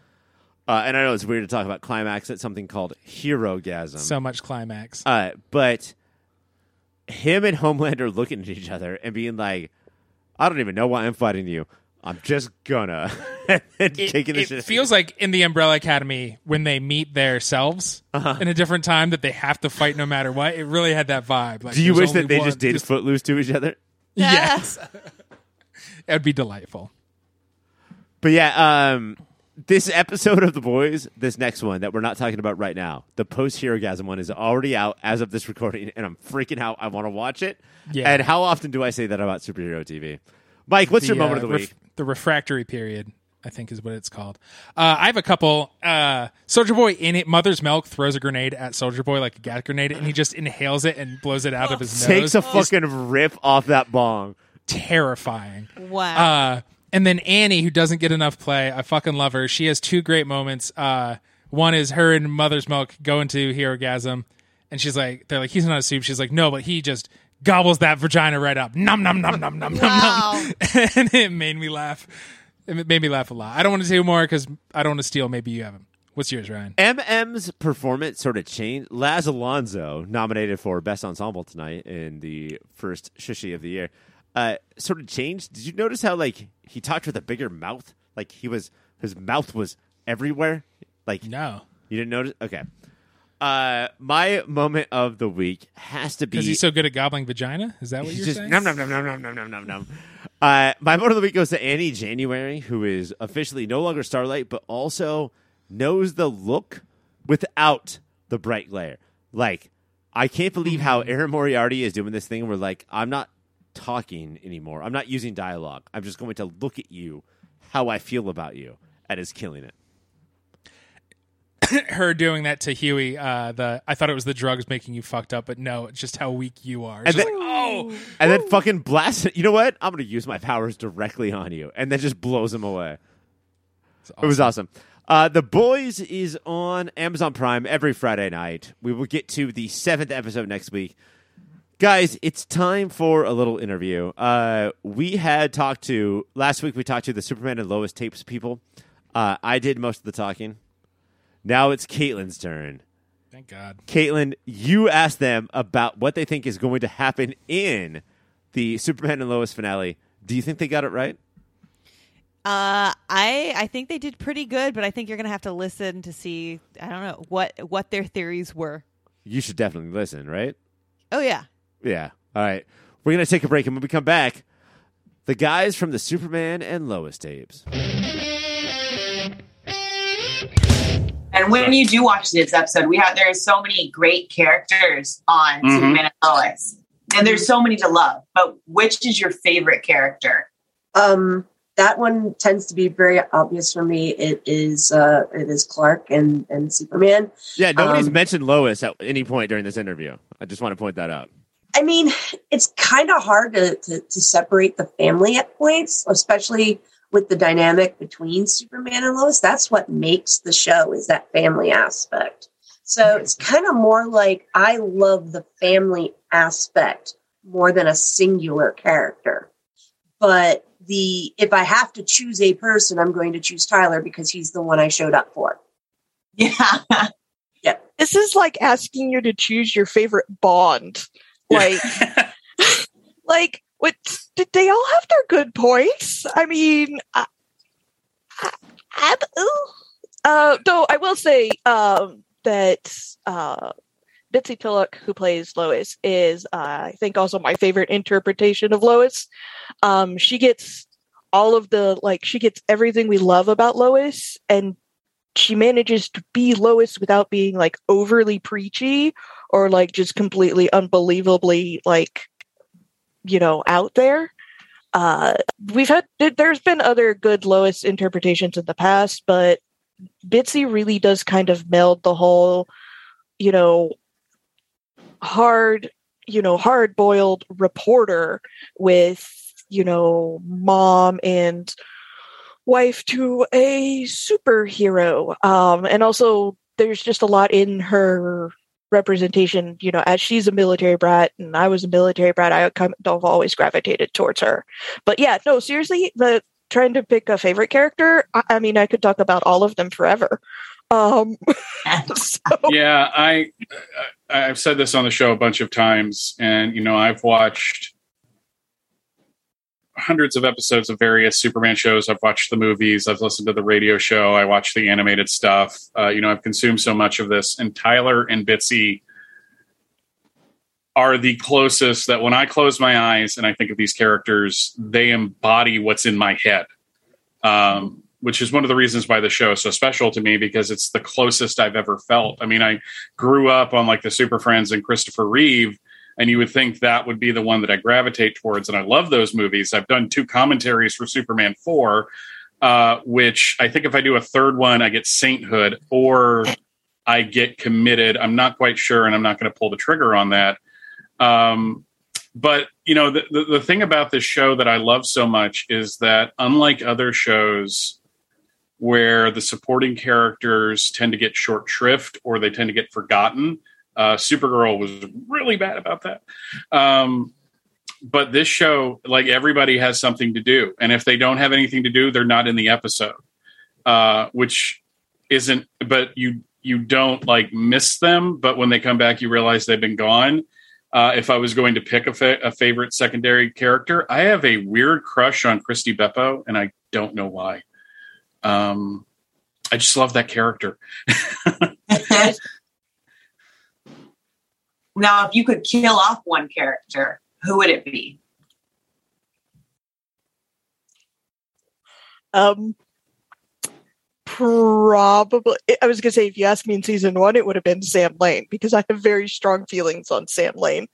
Uh, and I know it's weird to talk about climax at something called hero gasm. So much climax. Uh, but him and Homelander looking at each other and being like, "I don't even know why I'm fighting you. I'm just gonna," and it, kicking the it shit. feels like in the Umbrella Academy when they meet their selves Uh-huh. in a different time that they have to fight no matter what. It really had that vibe. Like, Do you wish that they one- just did footloose to each other? Yes, it would be delightful. But yeah, um, this episode of The Boys, this next one that we're not talking about right now, the post hero gasm one is already out as of this recording, and I'm freaking out. I want to watch it. Yeah. And how often do I say that about superhero TV? Mike, what's your moment uh, of the ref- week? the refractory period, I think, is what it's called. Uh, I have a couple. Uh, Soldier Boy in it, Mother's Milk throws a grenade at Soldier Boy like a gas grenade, and he just inhales it and blows it out of his Takes nose. Takes a fucking rip off that bong. terrifying. Wow. Uh, and then Annie, who doesn't get enough play, I fucking love her. She has two great moments. Uh, one is her and Mother's Milk going to Hero Gasm, and she's like, they're like, he's not a soup. She's like, no, but he just gobbles that vagina right up. Nom nom nom nom nom Wow. nom nom. and it made me laugh. It made me laugh a lot. I don't want to say more because I don't want to steal. Maybe you haven't. What's yours, Ryan? MM's performance sort of changed. Laz Alonso, nominated for Best Ensemble tonight in the first Shushi of the year, uh, sort of changed. Did you notice how like he talked with a bigger mouth? Like he was his mouth was everywhere. Like No, you didn't notice? Okay. Uh, my moment of the week has to be because he's so good at gobbling vagina. Is that what you're just saying? nom nom nom nom nom nom nom nom nom. Uh, my moment of the week goes to Annie January, who is officially no longer Starlight, but also knows the look without the bright glare. Like, I can't believe how Mm-hmm. Erin Moriarty is doing this thing where, like, I'm not talking anymore. I'm not using dialogue. I'm just going to look at you, how I feel about you, and is killing it. her doing that to Hughie. Uh, the I thought it was the drugs making you fucked up, but no, it's just how weak you are. And then- like, oh, And then fucking blast it. You know what? I'm going to use my powers directly on you, and then just blows him away. It was awesome. Uh, the Boys is on Amazon Prime every Friday night. We will get to the seventh episode next week. Guys, it's time for a little interview. Uh, we had talked to, last week we talked to the Superman and Lois tapes people. Uh, I did most of the talking. Now it's Katelynn's turn. Thank God. Katelynn, you asked them about what they think is going to happen in the Superman and Lois finale. Do you think they got it right? Uh, I I think they did pretty good, but I think you're gonna have to listen to see. I don't know what what their theories were. You should definitely listen, right? Oh yeah, Yeah. All right. We're going to take a break, and when we come back, the guys from the Superman and Lois tapes. And when you do watch this episode, we have there are so many great characters on Mhm. Superman and Lois. And there's so many to love, but which is your favorite character? Um, that one tends to be very obvious for me. It is uh, it is Clark and and Superman. Yeah, nobody's Um, mentioned Lois at any point during this interview. I just want to point that out. I mean, it's kind of hard to, to to separate the family at points, especially with the dynamic between Superman and Lois. That's what makes the show is that family aspect. So it's kind of more like I love the family aspect more than a singular character. But the if I have to choose a person, I'm going to choose Tyler because he's the one I showed up for. Yeah. Yeah. This is like asking you to choose your favorite Bond. Like, like what? Did they all have their good points? I mean, I, I, I, uh, though I will say um, that uh, Bitsie Tulloch, who plays Lois, is uh, I think also my favorite interpretation of Lois. Um, she gets all of the like she gets everything we love about Lois, and she manages to be Lois without being like overly preachy or like just completely unbelievably like you know out there. Uh we've had there's been other good lois interpretations in the past but Bitsie really does kind of meld the whole you know hard you know hard boiled reporter with you know mom and wife to a superhero. Um and also there's just a lot in her representation, you know, as she's a military brat and I was a military brat, I kind of always gravitated towards her. But yeah, no, seriously, the trying to pick a favorite character, I, I mean, I could talk about all of them forever. Um, so, yeah, I I've said this on the show a bunch of times, and you know I've watched hundreds of episodes of various Superman shows. I've watched the movies. I've listened to the radio show. I watched the animated stuff. Uh, you know, I've consumed so much of this. And Tyler and Bitsie are the closest that when I close my eyes and I think of these characters, they embody what's in my head. Um, which is one of the reasons why the show is so special to me because it's the closest I've ever felt. I mean, I grew up on like the Super Friends and Christopher Reeve, and you would think that would be the one that I gravitate towards. And I love those movies. I've done two commentaries for Superman 4, uh, which I think if I do a third one, I get Sainthood or I get committed. I'm not quite sure, and I'm not going to pull the trigger on that. Um, but you know, the, the the thing about this show that I love so much is that unlike other shows where the supporting characters tend to get short shrift or they tend to get forgotten, uh, Supergirl was really bad about that. Um, but this show, like everybody has something to do, and if they don't have anything to do, they're not in the episode, uh, which isn't. But you you don't like miss them, but when they come back, you realize they've been gone. Uh, if I was going to pick a, fa- a favorite secondary character, I have a weird crush on Chrissy Beppo, and I don't know why. Um, I just love that character. now, if you could kill off one character, who would it be? um, probably, I was going to say, if you asked me in season one, it would have been Sam Lane because I have very strong feelings on Sam Lane.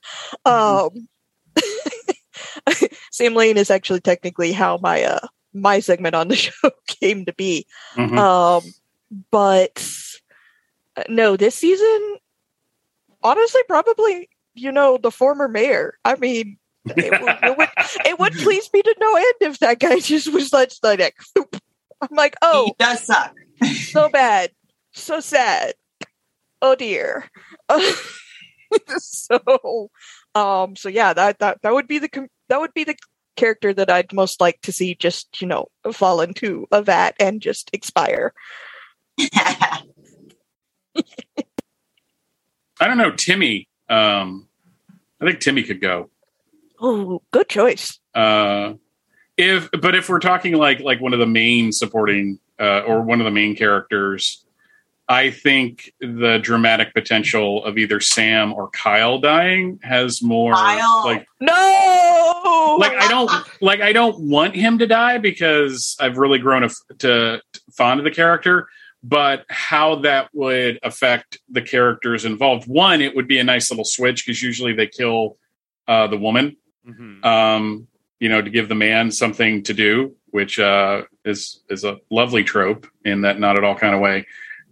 Um, Sam Lane is actually technically how my uh, my segment on the show came to be. Mhm. Um, but uh, no, this season, honestly, probably you know the former mayor. I mean, it would, it would it would please me to no end if that guy just was like, like I'm like, oh, He does suck. so bad, so sad. Oh dear. so, um, so yeah, that that that would be the com- that would be the character that I'd most like to see just you know fall into a vat and just expire. I don't know, Timmy. Um, I think Timmy could go. Oh, good choice. Uh, if but if we're talking like like one of the main supporting uh, or one of the main characters, I think the dramatic potential of either Sam or Kyle dying has more Kyle. like No, like I don't like I don't want him to die because I've really grown a, to, to fond of the character. But how that would affect the characters involved? One, it would be a nice little switch because usually they kill uh, the woman, Mhm. um, you know, to give the man something to do, which uh, is is a lovely trope in that not at all kind of way.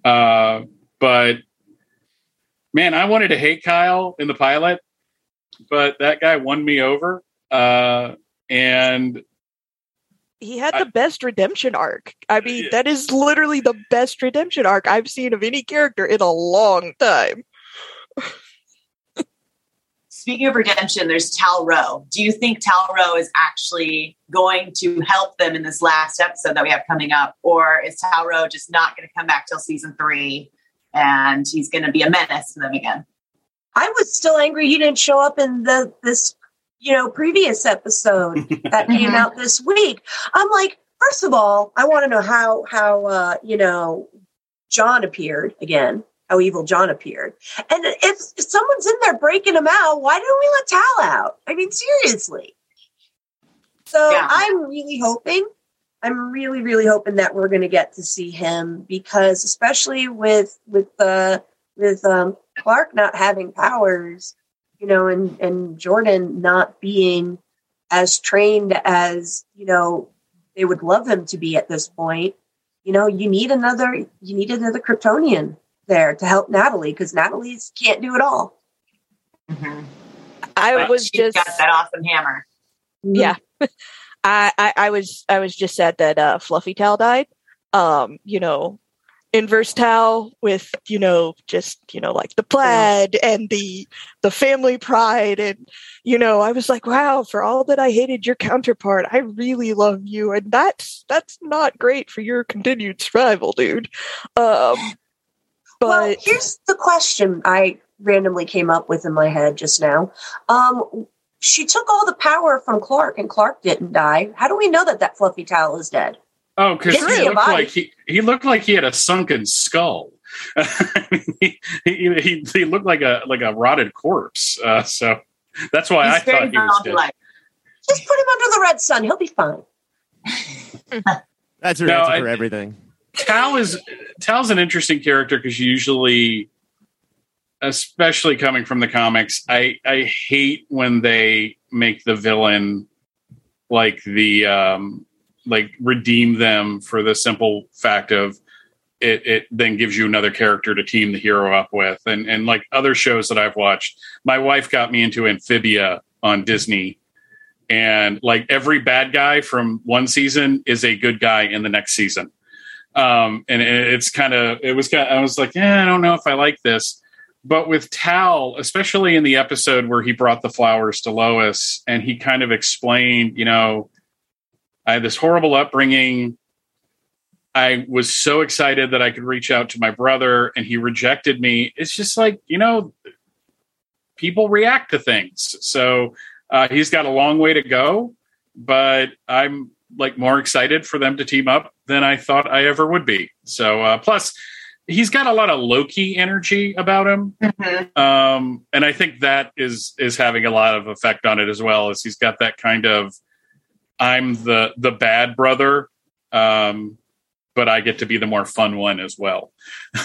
Uh, but man, I wanted to hate Kyle in the pilot, but that guy won me over. Uh, and he had I- the best redemption arc. I mean, Yeah. that is literally the best redemption arc I've seen of any character in a long time. Speaking of redemption, there's Tal-Rho. Do you think Tal-Rho is actually going to help them in this last episode that we have coming up? Or is Tal-Rho just not going to come back till season three and he's going to be a menace to them again? I was still angry he didn't show up in the this you know previous episode that came Mhm. out this week. I'm like, first of all, I want to know how how uh, you know John appeared again. How evil John appeared, and if, if someone's in there breaking him out, why didn't we let Tal out? I mean, seriously. So Yeah. I'm really hoping, I'm really really hoping that we're going to get to see him because, especially with with uh, with um, Clark not having powers, you know, and and Jordan not being as trained as you know they would love him to be at this point. You know, you need another you need another Kryptonian there to help Natalie because Natalie's can't do it all. I But was she's just got that awesome hammer. yeah. I, I I was I was just sad that uh, Fluffy Tal died. Um, you know, inverse Tal with you know just you know like the plaid and the the family pride and you know I was like wow for all that I hated your counterpart I really love you and that's that's not great for your continued survival, dude. Um, but well, here's the question I randomly came up with in my head just now. Um, she took all the power from Clark, and Clark didn't die. How do we know that that fluffy Tal is dead? Oh, because he looked like he he looked like he had a sunken skull. he, he, he he looked like a like a rotted corpse. Uh, so that's why I He's very thought he was dead. zombie-like. Just put him under the red sun; he'll be fine. That's her No, answer I- for everything. Tal is Tal's an interesting character because usually, especially coming from the comics, I I hate when they make the villain like the um like redeem them for the simple fact of it it then gives you another character to team the hero up with. And and like other shows that I've watched my wife got me into Amphibia on Disney. And like every bad guy from one season is a good guy in the next season. Um and it- it's kind of it was kind I was like yeah I don't know if I like this. But with Tal especially in the episode where he brought the flowers to Lois and he kind of explained you know I had this horrible upbringing I was so excited that I could reach out to my brother and he rejected me. It's just like, you know, people react to things. So uh, he's got a long way to go, but I'm like more excited for them to team up than I thought I ever would be. So uh, plus, he's got a lot of Loki energy about him, Mhm. um, and I think that is is having a lot of effect on it as well. As he's got that kind of I'm the the bad brother, um, but I get to be the more fun one as well.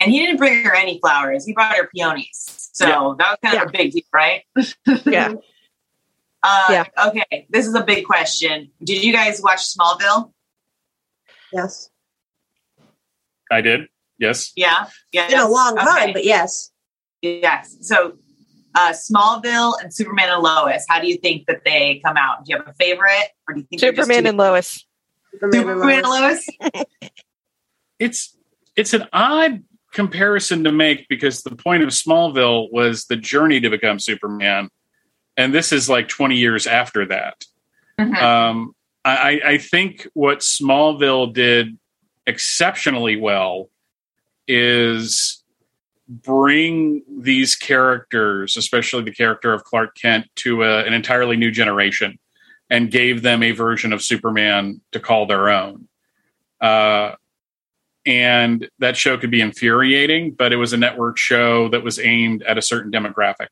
And he didn't bring her any flowers. He brought her peonies. So Yeah. that was kind of a big deal, right? yeah, Uh, Yeah. Okay, this is a big question. Did you guys watch Smallville? Yes, I did, yes. Yeah. Yeah. been a long time, but yes. Yes. So, uh, Smallville and Superman and Lois. How do you think that they come out? Do you have a favorite, or do you think Superman and Lois. Superman and Lois? It's it's an odd comparison to make because the point of Smallville was the journey to become Superman, and this is like 20 years after that. Mhm. Um, I, I think what Smallville did exceptionally well is bring these characters, especially the character of Clark Kent, to a, an entirely new generation and gave them a version of Superman to call their own. Uh, and that show could be infuriating, but it was a network show that was aimed at a certain demographic.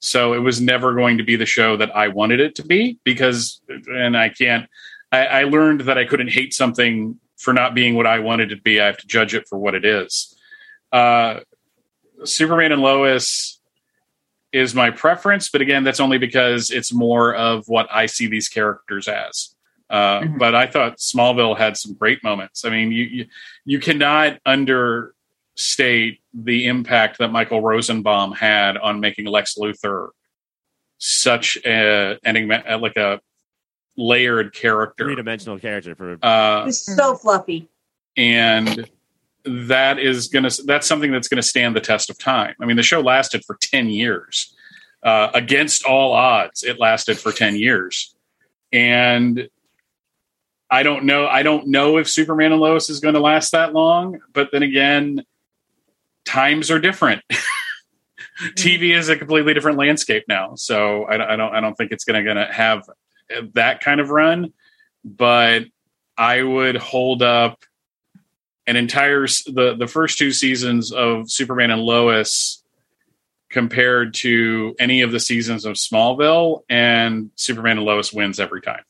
So it was never going to be the show that I wanted it to be because, and I can't, I, I learned that I couldn't hate something for not being what I wanted it to be. I have to judge it for what it is. Uh, Superman and Lois, is my preference, but again, that's only because it's more of what I see these characters as. Uh, Mhm. But I thought Smallville had some great moments. I mean, you you, you cannot understate the impact that Michael Rosenbaum had on making Lex Luthor such a enigma, like a layered character. Three dimensional character for Uh, It's so fluffy. and that is going to that's something that's going to stand the test of time. I mean the show lasted for 10 years. Uh, against all odds it lasted for 10 years. And i don't know i don't know if superman and lois is going to last that long but then again times are different. Tv is a completely different landscape now so i, I don't i don't think it's going to going to have that kind of run but i would hold up an entire the the first two seasons of Superman and Lois compared to any of the seasons of Smallville, and Superman and Lois wins every time.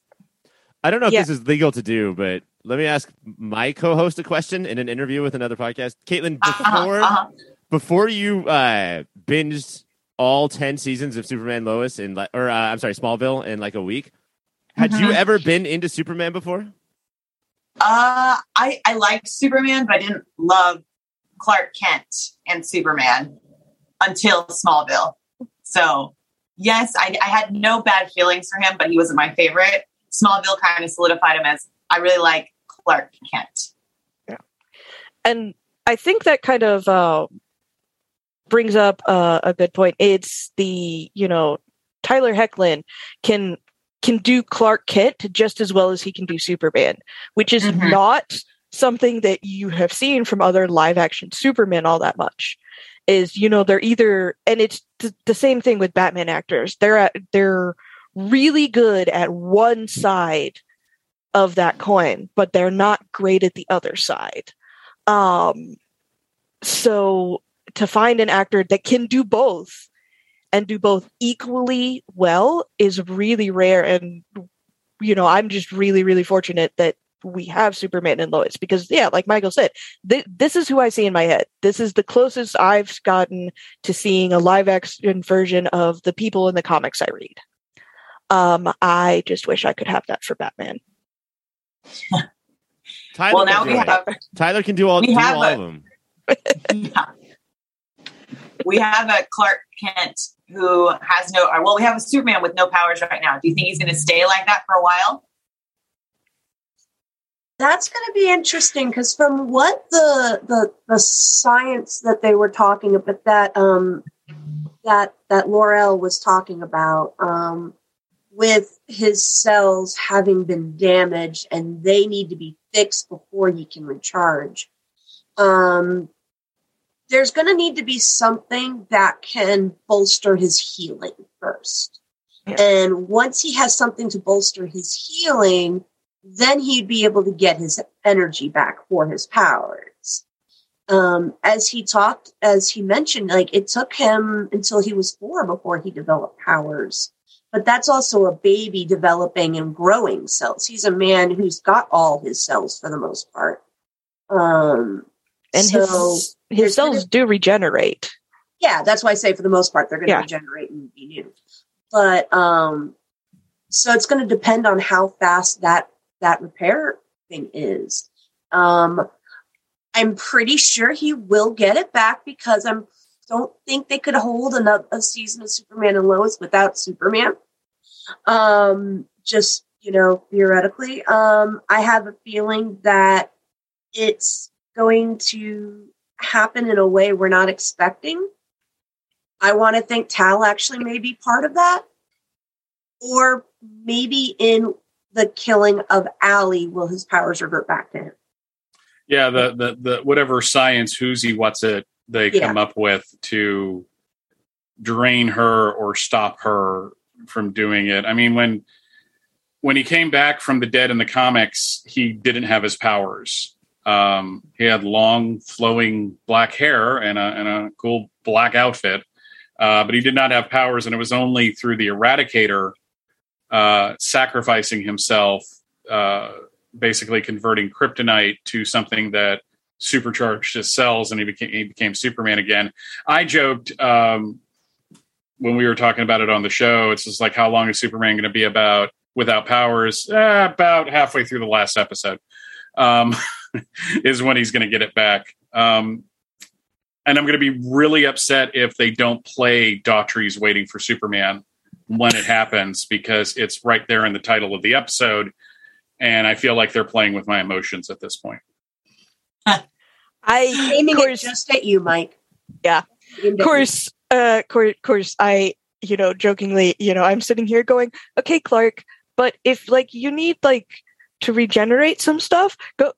I don't know if Yeah. this is legal to do, but let me ask my co-host a question in an interview with another podcast. Katelynn, Uh-huh, before uh-huh. before you uh, binged all ten seasons of Superman Lois in like, or uh, I'm sorry, Smallville in like a week, had you Mhm. ever been into Superman before? Uh, I I liked Superman, but I didn't love Clark Kent and Superman until Smallville. So yes, I, I had no bad feelings for him, but he wasn't my favorite. Smallville kind of solidified him as I really like Clark Kent. Yeah, and I think that kind of uh, brings up uh, a good point. It's the you know Tyler Hoechlin can can do Clark Kent just as well as he can do Superman, which is Mhm. not something that you have seen from other live action Superman all that much. Is you know they're either and it's th- the same thing with Batman actors. They're at, they're really good at one side of that coin, but they're not great at the other side. Um, so to find an actor that can do both and do both equally well is really rare. And, you know, I'm just really, really fortunate that we have Superman and Lois because, yeah, like Michael said, th- this is who I see in my head. This is the closest I've gotten to seeing a live action version of the people in the comics I read. Um, I just wish I could have that for Batman. Tyler well, can now do we have Tyler can do all, we do have all a- of them. yeah. We have a Clark Kent who has no. Well, we have a Superman with no powers right now. Do you think he's going to stay like that for a while? That's going to be interesting because from what the, the the science that they were talking about that um that that Laurel was talking about um with his cells having been damaged and they need to be fixed before he can recharge. Um, there's going to need to be something that can bolster his healing first. Yeah. And once he has something to bolster his healing, then he'd be able to get his energy back for his powers. Um, as he talked, as he mentioned, like it took him until he was four before he developed powers. But that's also a baby developing and growing cells. He's a man who's got all his cells for the most part. Um, And so, his there's his cells gonna- do regenerate. yeah, that's why I say for the most part they're going to Yeah. regenerate and be new. But um, so it's going to depend on how fast that that repair thing is. Um, I'm pretty sure he will get it back because I'm don't think they could hold another a season of Superman and Lois without Superman. Um, just you know, theoretically, um, I have a feeling that it's going to happen in a way we're not expecting. I want to think Tal actually may be part of that. Or maybe in the killing of Allie, will his powers revert back to him? Yeah, the the the whatever science who's he what's it they Yeah. come up with to drain her or stop her from doing it. I mean, when when he came back from the dead in the comics, he didn't have his powers. Um, he had long, flowing black hair and a, and a cool black outfit, uh, but he did not have powers. And it was only through the Eradicator uh, sacrificing himself, uh, basically converting kryptonite to something that supercharged his cells, and he became he became Superman again. I joked um, when we were talking about it on the show, it's just like how long is Superman going to be about without powers? Eh, about halfway through the last episode um, is when he's going to get it back. Um, and I'm going to be really upset if they don't play Daughtry's Waiting for Superman when it happens because it's right there in the title of the episode, and I feel like they're playing with my emotions at this point. I Aiming of it course, just at you, Mike. Yeah. Of course, uh, course, course, I, you know, jokingly, you know, I'm sitting here going, okay, Clark, but if like you need like to regenerate some stuff, go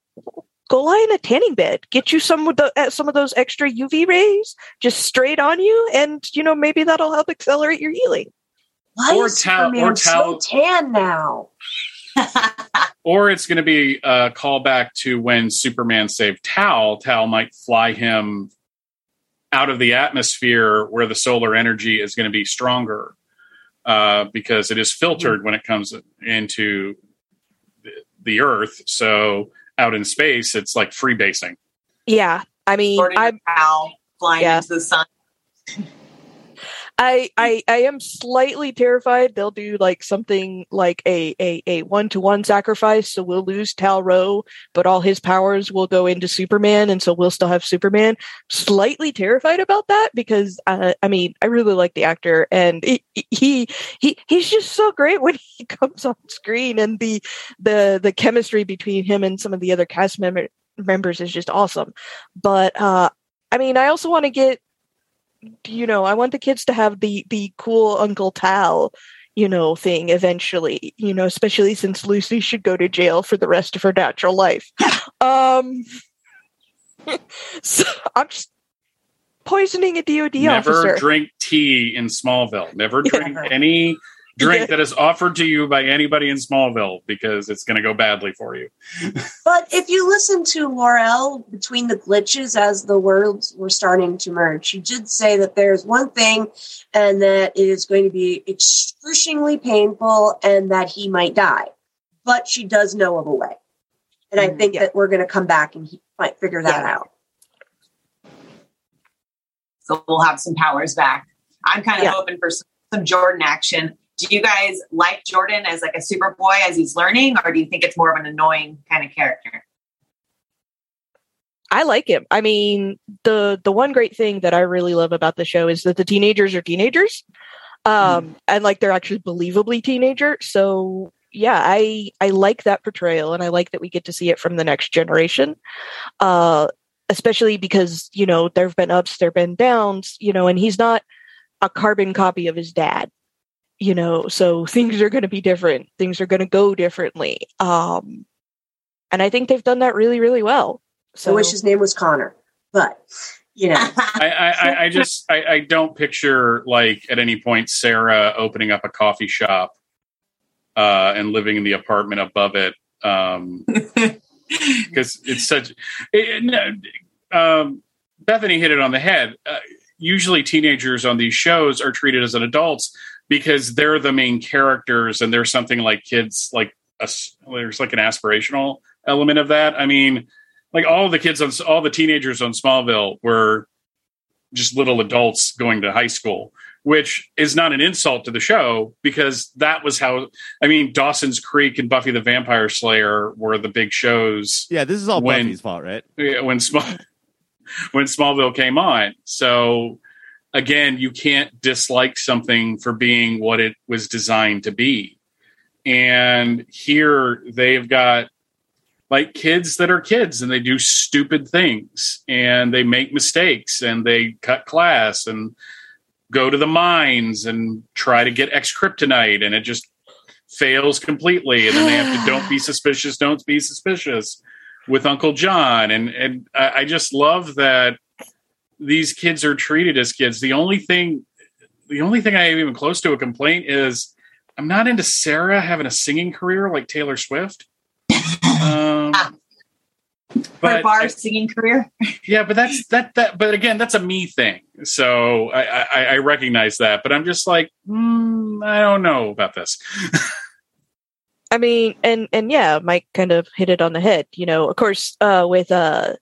go lie in a tanning bed, get you some of the uh, some of those extra UV rays just straight on you, and you know maybe that'll help accelerate your healing. Why Or is towel- Superman or towel- so tan now? Or it's going to be a callback to when Superman saved Tal. Tal might fly him out of the atmosphere where the solar energy is going to be stronger uh, because it is filtered when it comes into the, the Earth. So out in space, it's like free basing. Yeah, I mean, I'm Cal flying Yeah. into the sun. I, I I am slightly terrified they'll do like something like a a, a one to one sacrifice, so we'll lose Tal-Rho, but all his powers will go into Superman, and so we'll still have Superman. Slightly terrified about that because uh, I mean I really like the actor, and he, he he he's just so great when he comes on screen, and the the the chemistry between him and some of the other cast member, members is just awesome. But uh, I mean I also want to get you know, I want the kids to have the the cool Uncle Tal, you know, thing eventually. You know, especially since Lucy should go to jail for the rest of her natural life. um, so I'm just poisoning a DoD Never officer. Never drink tea in Smallville. Never drink Yeah. any drink that is offered to you by anybody in Smallville because it's going to go badly for you. But if you listen to Laurel between the glitches as the worlds were starting to merge, she did say that there's one thing and that it is going to be excruciatingly painful and that he might die. But she does know of a way. And I Mm, think yeah. that we're going to come back and he might figure that Yeah. out. So we'll have some powers back. I'm kind of Yeah. hoping for some, some Jordan action. Do you guys like Jordan as like a Superboy as he's learning, or do you think it's more of an annoying kind of character? I like him. I mean, the the one great thing that I really love about the show is that the teenagers are teenagers, um, and like they're actually believably teenager. So yeah, I I like that portrayal, and I like that we get to see it from the next generation. Uh, especially because you know there've been ups, there've been downs, you know, and he's not a carbon copy of his dad. You know, so things are going to be different. Things are going to go differently. Um, and I think they've done that really, really well. So I wish his name was Connor. But, you know, I, I, I, I just I, I don't picture like at any point Sarah opening up a coffee shop uh, and living in the apartment above it um, because it's such. It, no, um, Bethany hit it on the head. Uh, usually, teenagers on these shows are treated as an adults because they're the main characters, and there's something like kids like a, there's like an aspirational element of that. I mean, like all the kids on all the teenagers on Smallville were just little adults going to high school, which is not an insult to the show because that was how I mean Dawson's Creek and Buffy the Vampire Slayer were the big shows Yeah, this is all When- Buffy's fault, right? when Small when Smallville came on. So again, you can't dislike something for being what it was designed to be. And here they've got like kids that are kids and they do stupid things and they make mistakes and they cut class and go to the mines and try to get X kryptonite and it just fails completely and then they have to don't be suspicious don't be suspicious with uncle john and and i, I just love that these kids are treated as kids the only thing the only thing i have even close to a complaint is i'm not into sarah having a singing career like taylor swift um, For but a bar singing career? yeah, but that's that that. But again, that's a me thing. So I I, I recognize that, but I'm just like, mm, I don't know about this. I mean, and and yeah, Mike kind of hit it on the head. You know, of course, uh, with uh,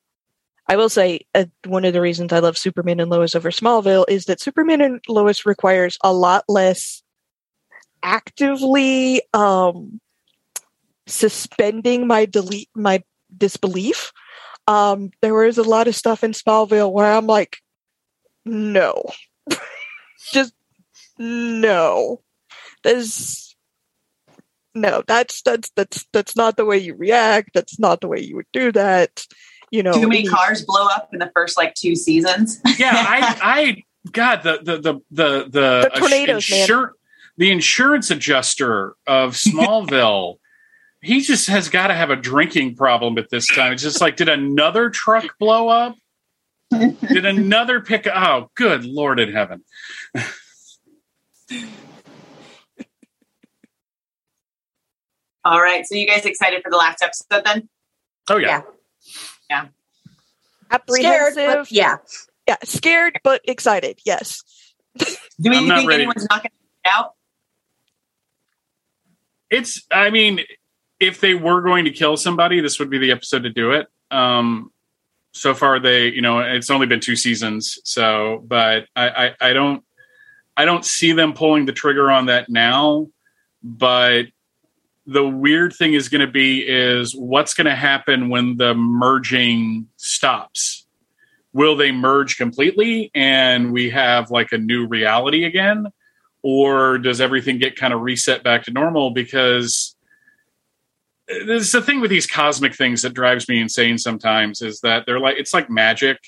I will say uh, one of the reasons I love Superman and Lois over Smallville is that Superman and Lois requires a lot less actively um, suspending my delete my disbelief. Um, there was a lot of stuff in Smallville where I'm like, no, just no. There's no. That's that's that's that's not the way you react. That's not the way you would do that. You know, Too many cars blow up in the first like two seasons. yeah, I, I, God, the the the the the, The tornadoes, man. insur- the insurance adjuster of Smallville. he just has got to have a drinking problem at this time. It's just like, did another truck blow up? did another pick? Oh, good Lord in heaven! All right. So you guys excited for the last episode then? Oh yeah, Yeah. Scared, apprehensive. but yeah. yeah, scared but excited. Yes. Do we think ready. anyone's not going to get out? it's. I mean, if they were going to kill somebody, this would be the episode to do it. Um, so far, they, you know, it's only been two seasons, so but I, I, I don't, I don't see them pulling the trigger on that now. But the weird thing is going to be is what's going to happen when the merging stops. Will they merge completely and we have like a new reality again? Or does everything get kind of reset back to normal? Because there's the thing with these cosmic things that drives me insane sometimes is that they're like it's like magic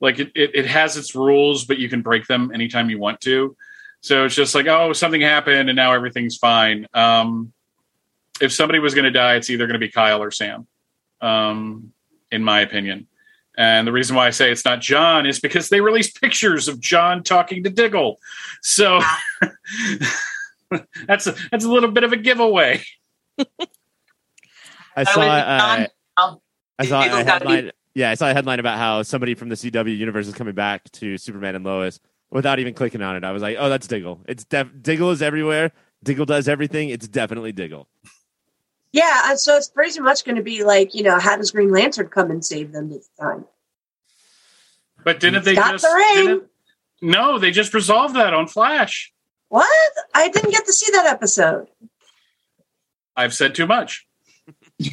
like it, it, it has its rules but you can break them anytime you want to so it's just like oh something happened and now everything's fine um, if somebody was going to die it's either going to be kyle or sam um, in my opinion and the reason why i say it's not john is because they released pictures of john talking to diggle so that's a that's a little bit of a giveaway I I saw. went Uh, I saw a Diggle's gotta be- headline. Yeah, I saw a headline about how somebody from the CW universe is coming back to Superman and Lois without even clicking on it. I was like, oh, that's Diggle. It's def- Diggle is everywhere. Diggle does everything. It's definitely Diggle. Yeah, so it's pretty much going to be like, you know, how does Green Lantern come and save them this time? but didn't they Got just the ring. no they just resolved that on flash What? I didn't get to see that episode. i've said too much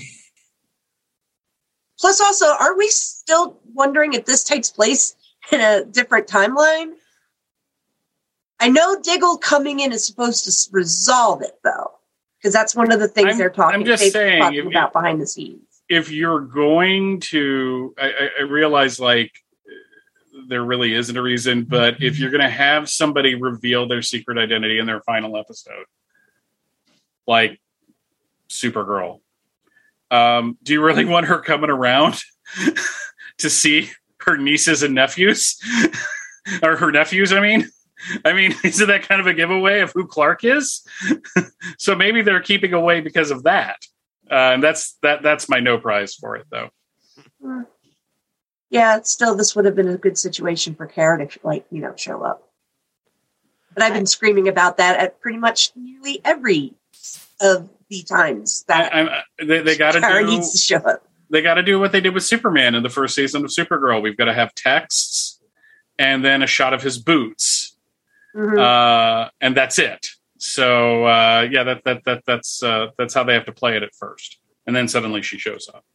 Plus, also, are we still wondering if this takes place in a different timeline? I know Diggle coming in is supposed to resolve it, though, because that's one of the things I'm- they're talking, I'm just saying, talking if- about behind the scenes. if you're going to I, I- I realize like there really isn't a reason but if you're going to have somebody reveal their secret identity in their final episode like supergirl um, do you really want her coming around to see her nieces and nephews or her nephews i mean i mean isn't that kind of a giveaway of who clark is so maybe they're keeping away because of that uh, and that's that that's my no prize for it though Yeah, still, this would have been a good situation for Kara to, like, you know, show up. But I've been screaming about that at pretty much nearly every of the times that I, I'm, they, they got to Kara do needs to show up. they got to do what they did with Superman in the first season of Supergirl. We've got to have texts and then a shot of his boots, Mhm. uh, and that's it. So uh, yeah, that that that that's uh, that's how they have to play it at first, and then suddenly she shows up.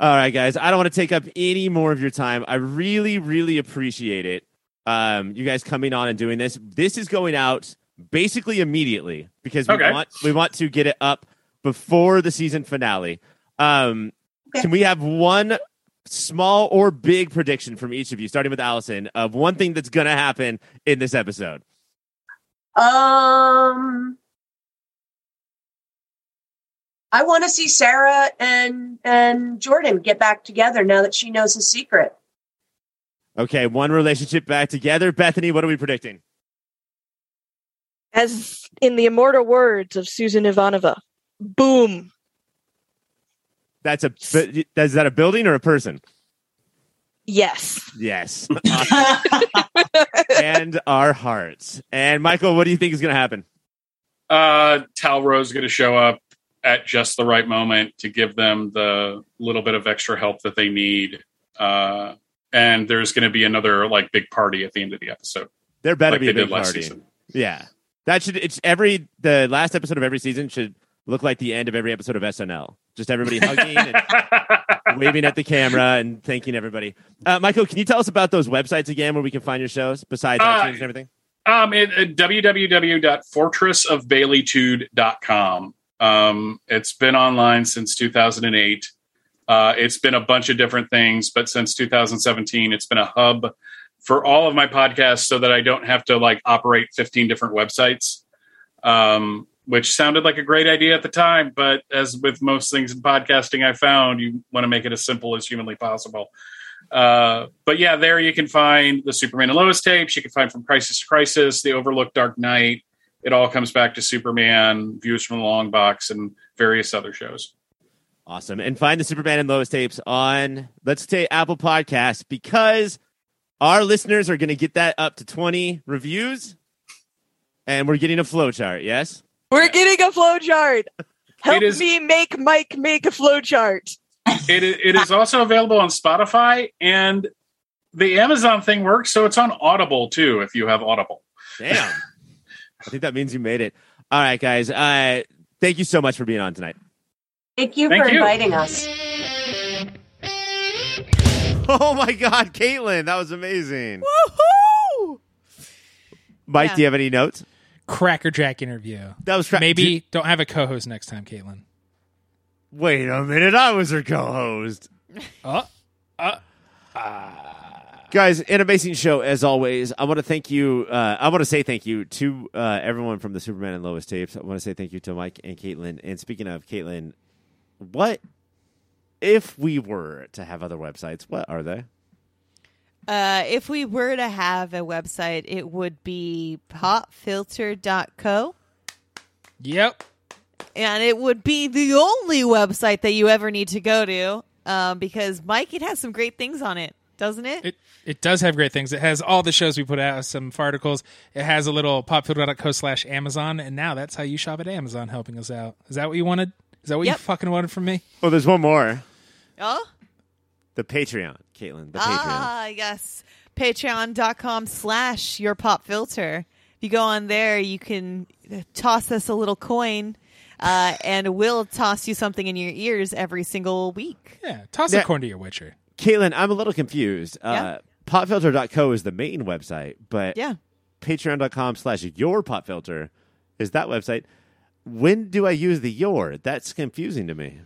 All right, guys. I don't want to take up any more of your time. I really, really appreciate it. Um, you guys coming on and doing this. This is going out basically immediately because we Okay. want we want to get it up before the season finale. Um, Okay. Can we have one small or big prediction from each of you, starting with Allison, of one thing that's going to happen in this episode? Um, I want to see Sarah and and Jordan get back together now that she knows his secret. Okay, one relationship back together. Bethany, what are we predicting? As in the immortal words of Susan Ivanova, boom. That's a is that a building or a person? Yes. Yes. and our hearts. And Michael, what do you think is going to happen? Uh, Tal-Rho's going to show up at just the right moment to give them the little bit of extra help that they need Uh, and there's going to be another like big party at the end of the episode, There better like be a big party. season. Yeah, that should. It's every the last episode of every season should look like the end of every episode of SNL. Just everybody hugging and waving at the camera and thanking everybody. Uh, Michael, can you tell us about those websites again where we can find your shows besides Uh, iTunes and everything? Um, it, at www.fortressofbaileytude.com. Um, it's been online since 2008. Uh, it's been a bunch of different things, but since 2017, it's been a hub for all of my podcasts so that I don't have to like operate 15 different websites. Um, which sounded like a great idea at the time, but as with most things in podcasting, I found you want to make it as simple as humanly possible. Uh, but yeah, there you can find the Superman and Lois tapes. You can find from Crisis to Crisis, the Overlooked Dark Knight. It all comes back to Superman, Views from the Long Box, and various other shows. Awesome. And find the Superman and Lois tapes on, let's say, Apple Podcasts because our listeners are going to get that up to 20 reviews and we're getting a flowchart. Yes? We're getting a flowchart. Help is- me make Mike make a flowchart. It, it is also available on Spotify, and the Amazon thing works, so it's on Audible too if you have Audible. Damn. I think that means you made it. All right, guys. Uh, thank you so much for being on tonight. Thank you Thank for you. inviting us. Oh my God, Katelynn, that was amazing. Woohoo! Mike, Yeah. do you have any notes? Crackerjack interview. That was cra- Maybe don't have a co-host next time, Katelynn. wait a minute, I was her co-host. Oh, Guys, an amazing show as always. I want to thank you. Uh, I want to say thank you to uh, everyone from the Superman and Lois tapes. I want to say thank you to Mike and Katelynn. And speaking of Katelynn, what if we were to have other websites? What are they? Uh, if we were to have a website, it would be popfilter.co. yep. And it would be the only website that you ever need to go to um, because, Mike, it has some great things on it, doesn't it? It it does have great things. It has all the shows we put out, some articles. It has a little popfilter.co slash Amazon, and now that's how you shop at Amazon, helping us out. Is that what you wanted? Is that what Yep. you fucking wanted from me? Oh, there's one more. oh? The Patreon, Katelynn. The Patreon. Ah, yes. Patreon.com slash your pop filter. If you go on there, you can toss us a little coin, uh, and we'll toss you something in your ears every single week. Yeah, toss Yeah. a corn to your Witcher. Katelynn, I'm a little confused. Yeah. Uh, popfilter.co is the main website, but Yeah. patreon.com slash your popfilter is that website. When do I use the your? That's confusing to me.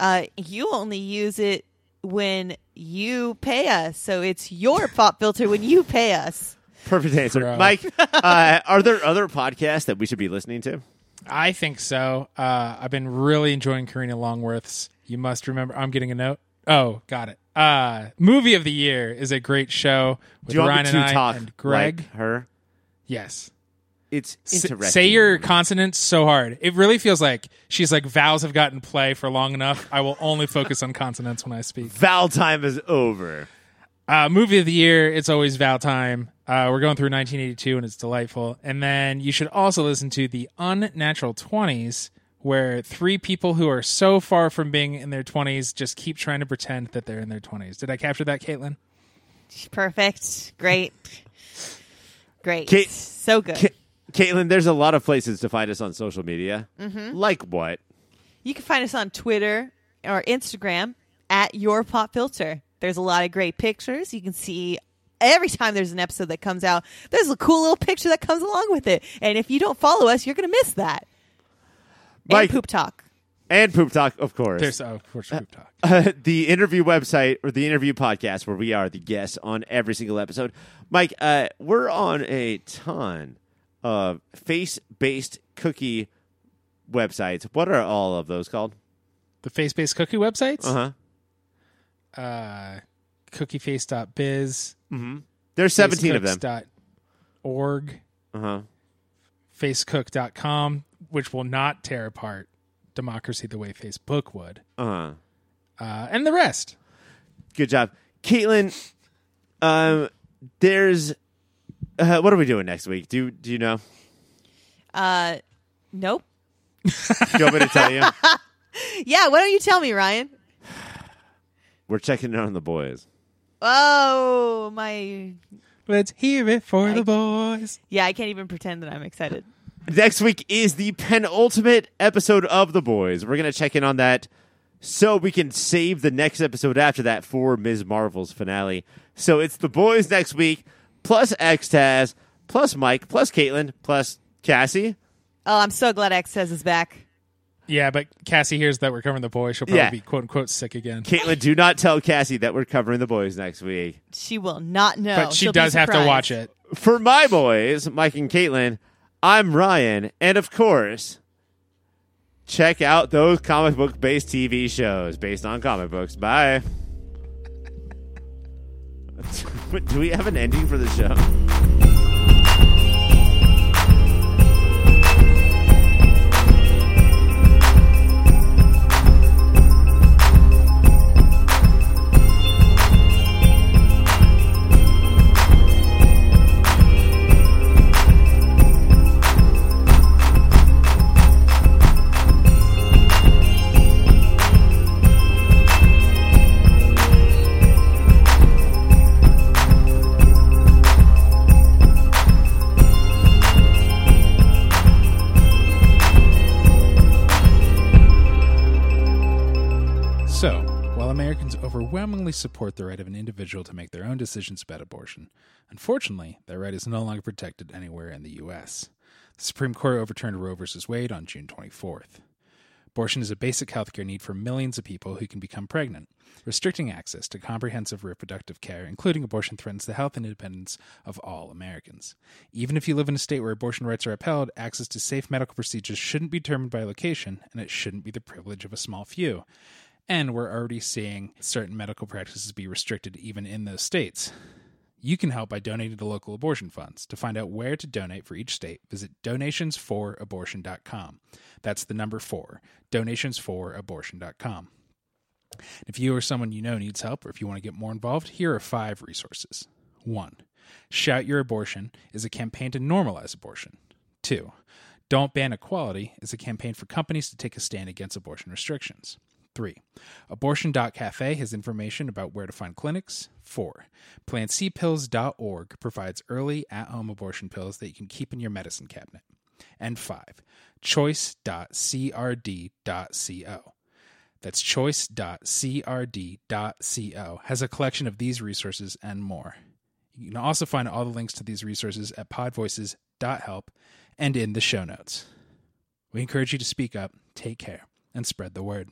Uh, you only use it when you pay us. So it's your pop filter when you pay us. Perfect answer. Bro. Mike, uh, are there other podcasts that we should be listening to? I think so. Uh, I've been really enjoying Karina Longworth's. You must remember. I'm getting a note. Oh, got it. Uh, movie of the year is a great show with Do you want me to and I talk and Greg. like her? yes. It's interesting. say your consonants so hard. It really feels like she's like vowels have gotten play for long enough. I will only focus on consonants when I speak. Vowel time is over. Uh, movie of the year, it's always vowel time. Uh, we're going through 1982 and it's delightful. And then you should also listen to the Unnatural 20s, where three people who are so far from being in their 20s just keep trying to pretend that they're in their 20s. Did I capture that, Katelynn? Perfect. Great. Great. Kate- so good. Ca- Katelynn, there's a lot of places to find us on social media. Mm-hmm. Like what? You can find us on Twitter or Instagram at Your Pop Filter. There's a lot of great pictures. You can see every time there's an episode that comes out, there's a cool little picture that comes along with it. And if you don't follow us, you're going to miss that. Mike- and Poop Talk. And Poop Talk, of course. There's, oh, of course, Poop Talk. uh, the interview website or the interview podcast where we are the guests on every single episode. Mike, uh, we're on a ton of face based cookie websites. What are all of those called? The face based cookie websites? Uh huh. Uh, cookieface.biz. Mm-hmm. There's 17 of them. Org, Uh huh. facecook.com, which will not tear apart democracy the way Facebook would, Uh huh. uh, and the rest. Good job, Katelynn. Um, there's. Uh, what are we doing next week? Do Do you know? Uh, nope. Do you want me to tell you? Yeah, why don't you tell me, Ryan? We're checking in on the boys. Oh, my. Let's hear it for I- the boys. Yeah, I can't even pretend that I'm excited. Next week is the penultimate episode of The Boys. We're going to check in on that so we can save the next episode after that for Ms. Marvel's finale. So it's The Boys next week, plus X-Taz, plus Mike, plus Katelynn, plus Cassie. Oh, I'm so glad X says is back. Yeah, but Cassie hears that we're covering the boys. She'll probably Yeah. be quote unquote sick again. Katelynn, do not tell Cassie that we're covering The Boys next week. She will not know. but she She'll does have to watch it. For my boys, Mike and Katelynn, I'm Ryan. And of course, check out those comic book based TV shows based on comic books. Bye. Do we have an ending for the show? Americans overwhelmingly support the right of an individual to make their own decisions about abortion, unfortunately, that right is no longer protected anywhere in the U.S. The Supreme Court overturned Roe v. Wade on June 24th. Abortion is a basic healthcare need for millions of people who can become pregnant. Restricting access to comprehensive reproductive care, including abortion, threatens the health and independence of all Americans. Even if you live in a state where abortion rights are upheld, access to safe medical procedures shouldn't be determined by location, and it shouldn't be the privilege of a small few. And we're already seeing certain medical practices be restricted even in those states. You can help by donating to local abortion funds. To find out where to donate for each state, visit donationsforabortion.com. That's the number four, donationsforabortion.com. If you or someone you know needs help, or if you want to get more involved, here are five resources. One, Shout Your Abortion is a campaign to normalize abortion. Two, Don't Ban Equality is a campaign for companies to take a stand against abortion restrictions. 3. Abortion.cafe has information about where to find clinics. 4. PlanCpills.org provides early at home abortion pills that you can keep in your medicine cabinet. And 5. Choice.crd.co. That's choice.crd.co has a collection of these resources and more. You can also find all the links to these resources at podvoices.help and in the show notes. We encourage you to speak up, take care, and spread the word.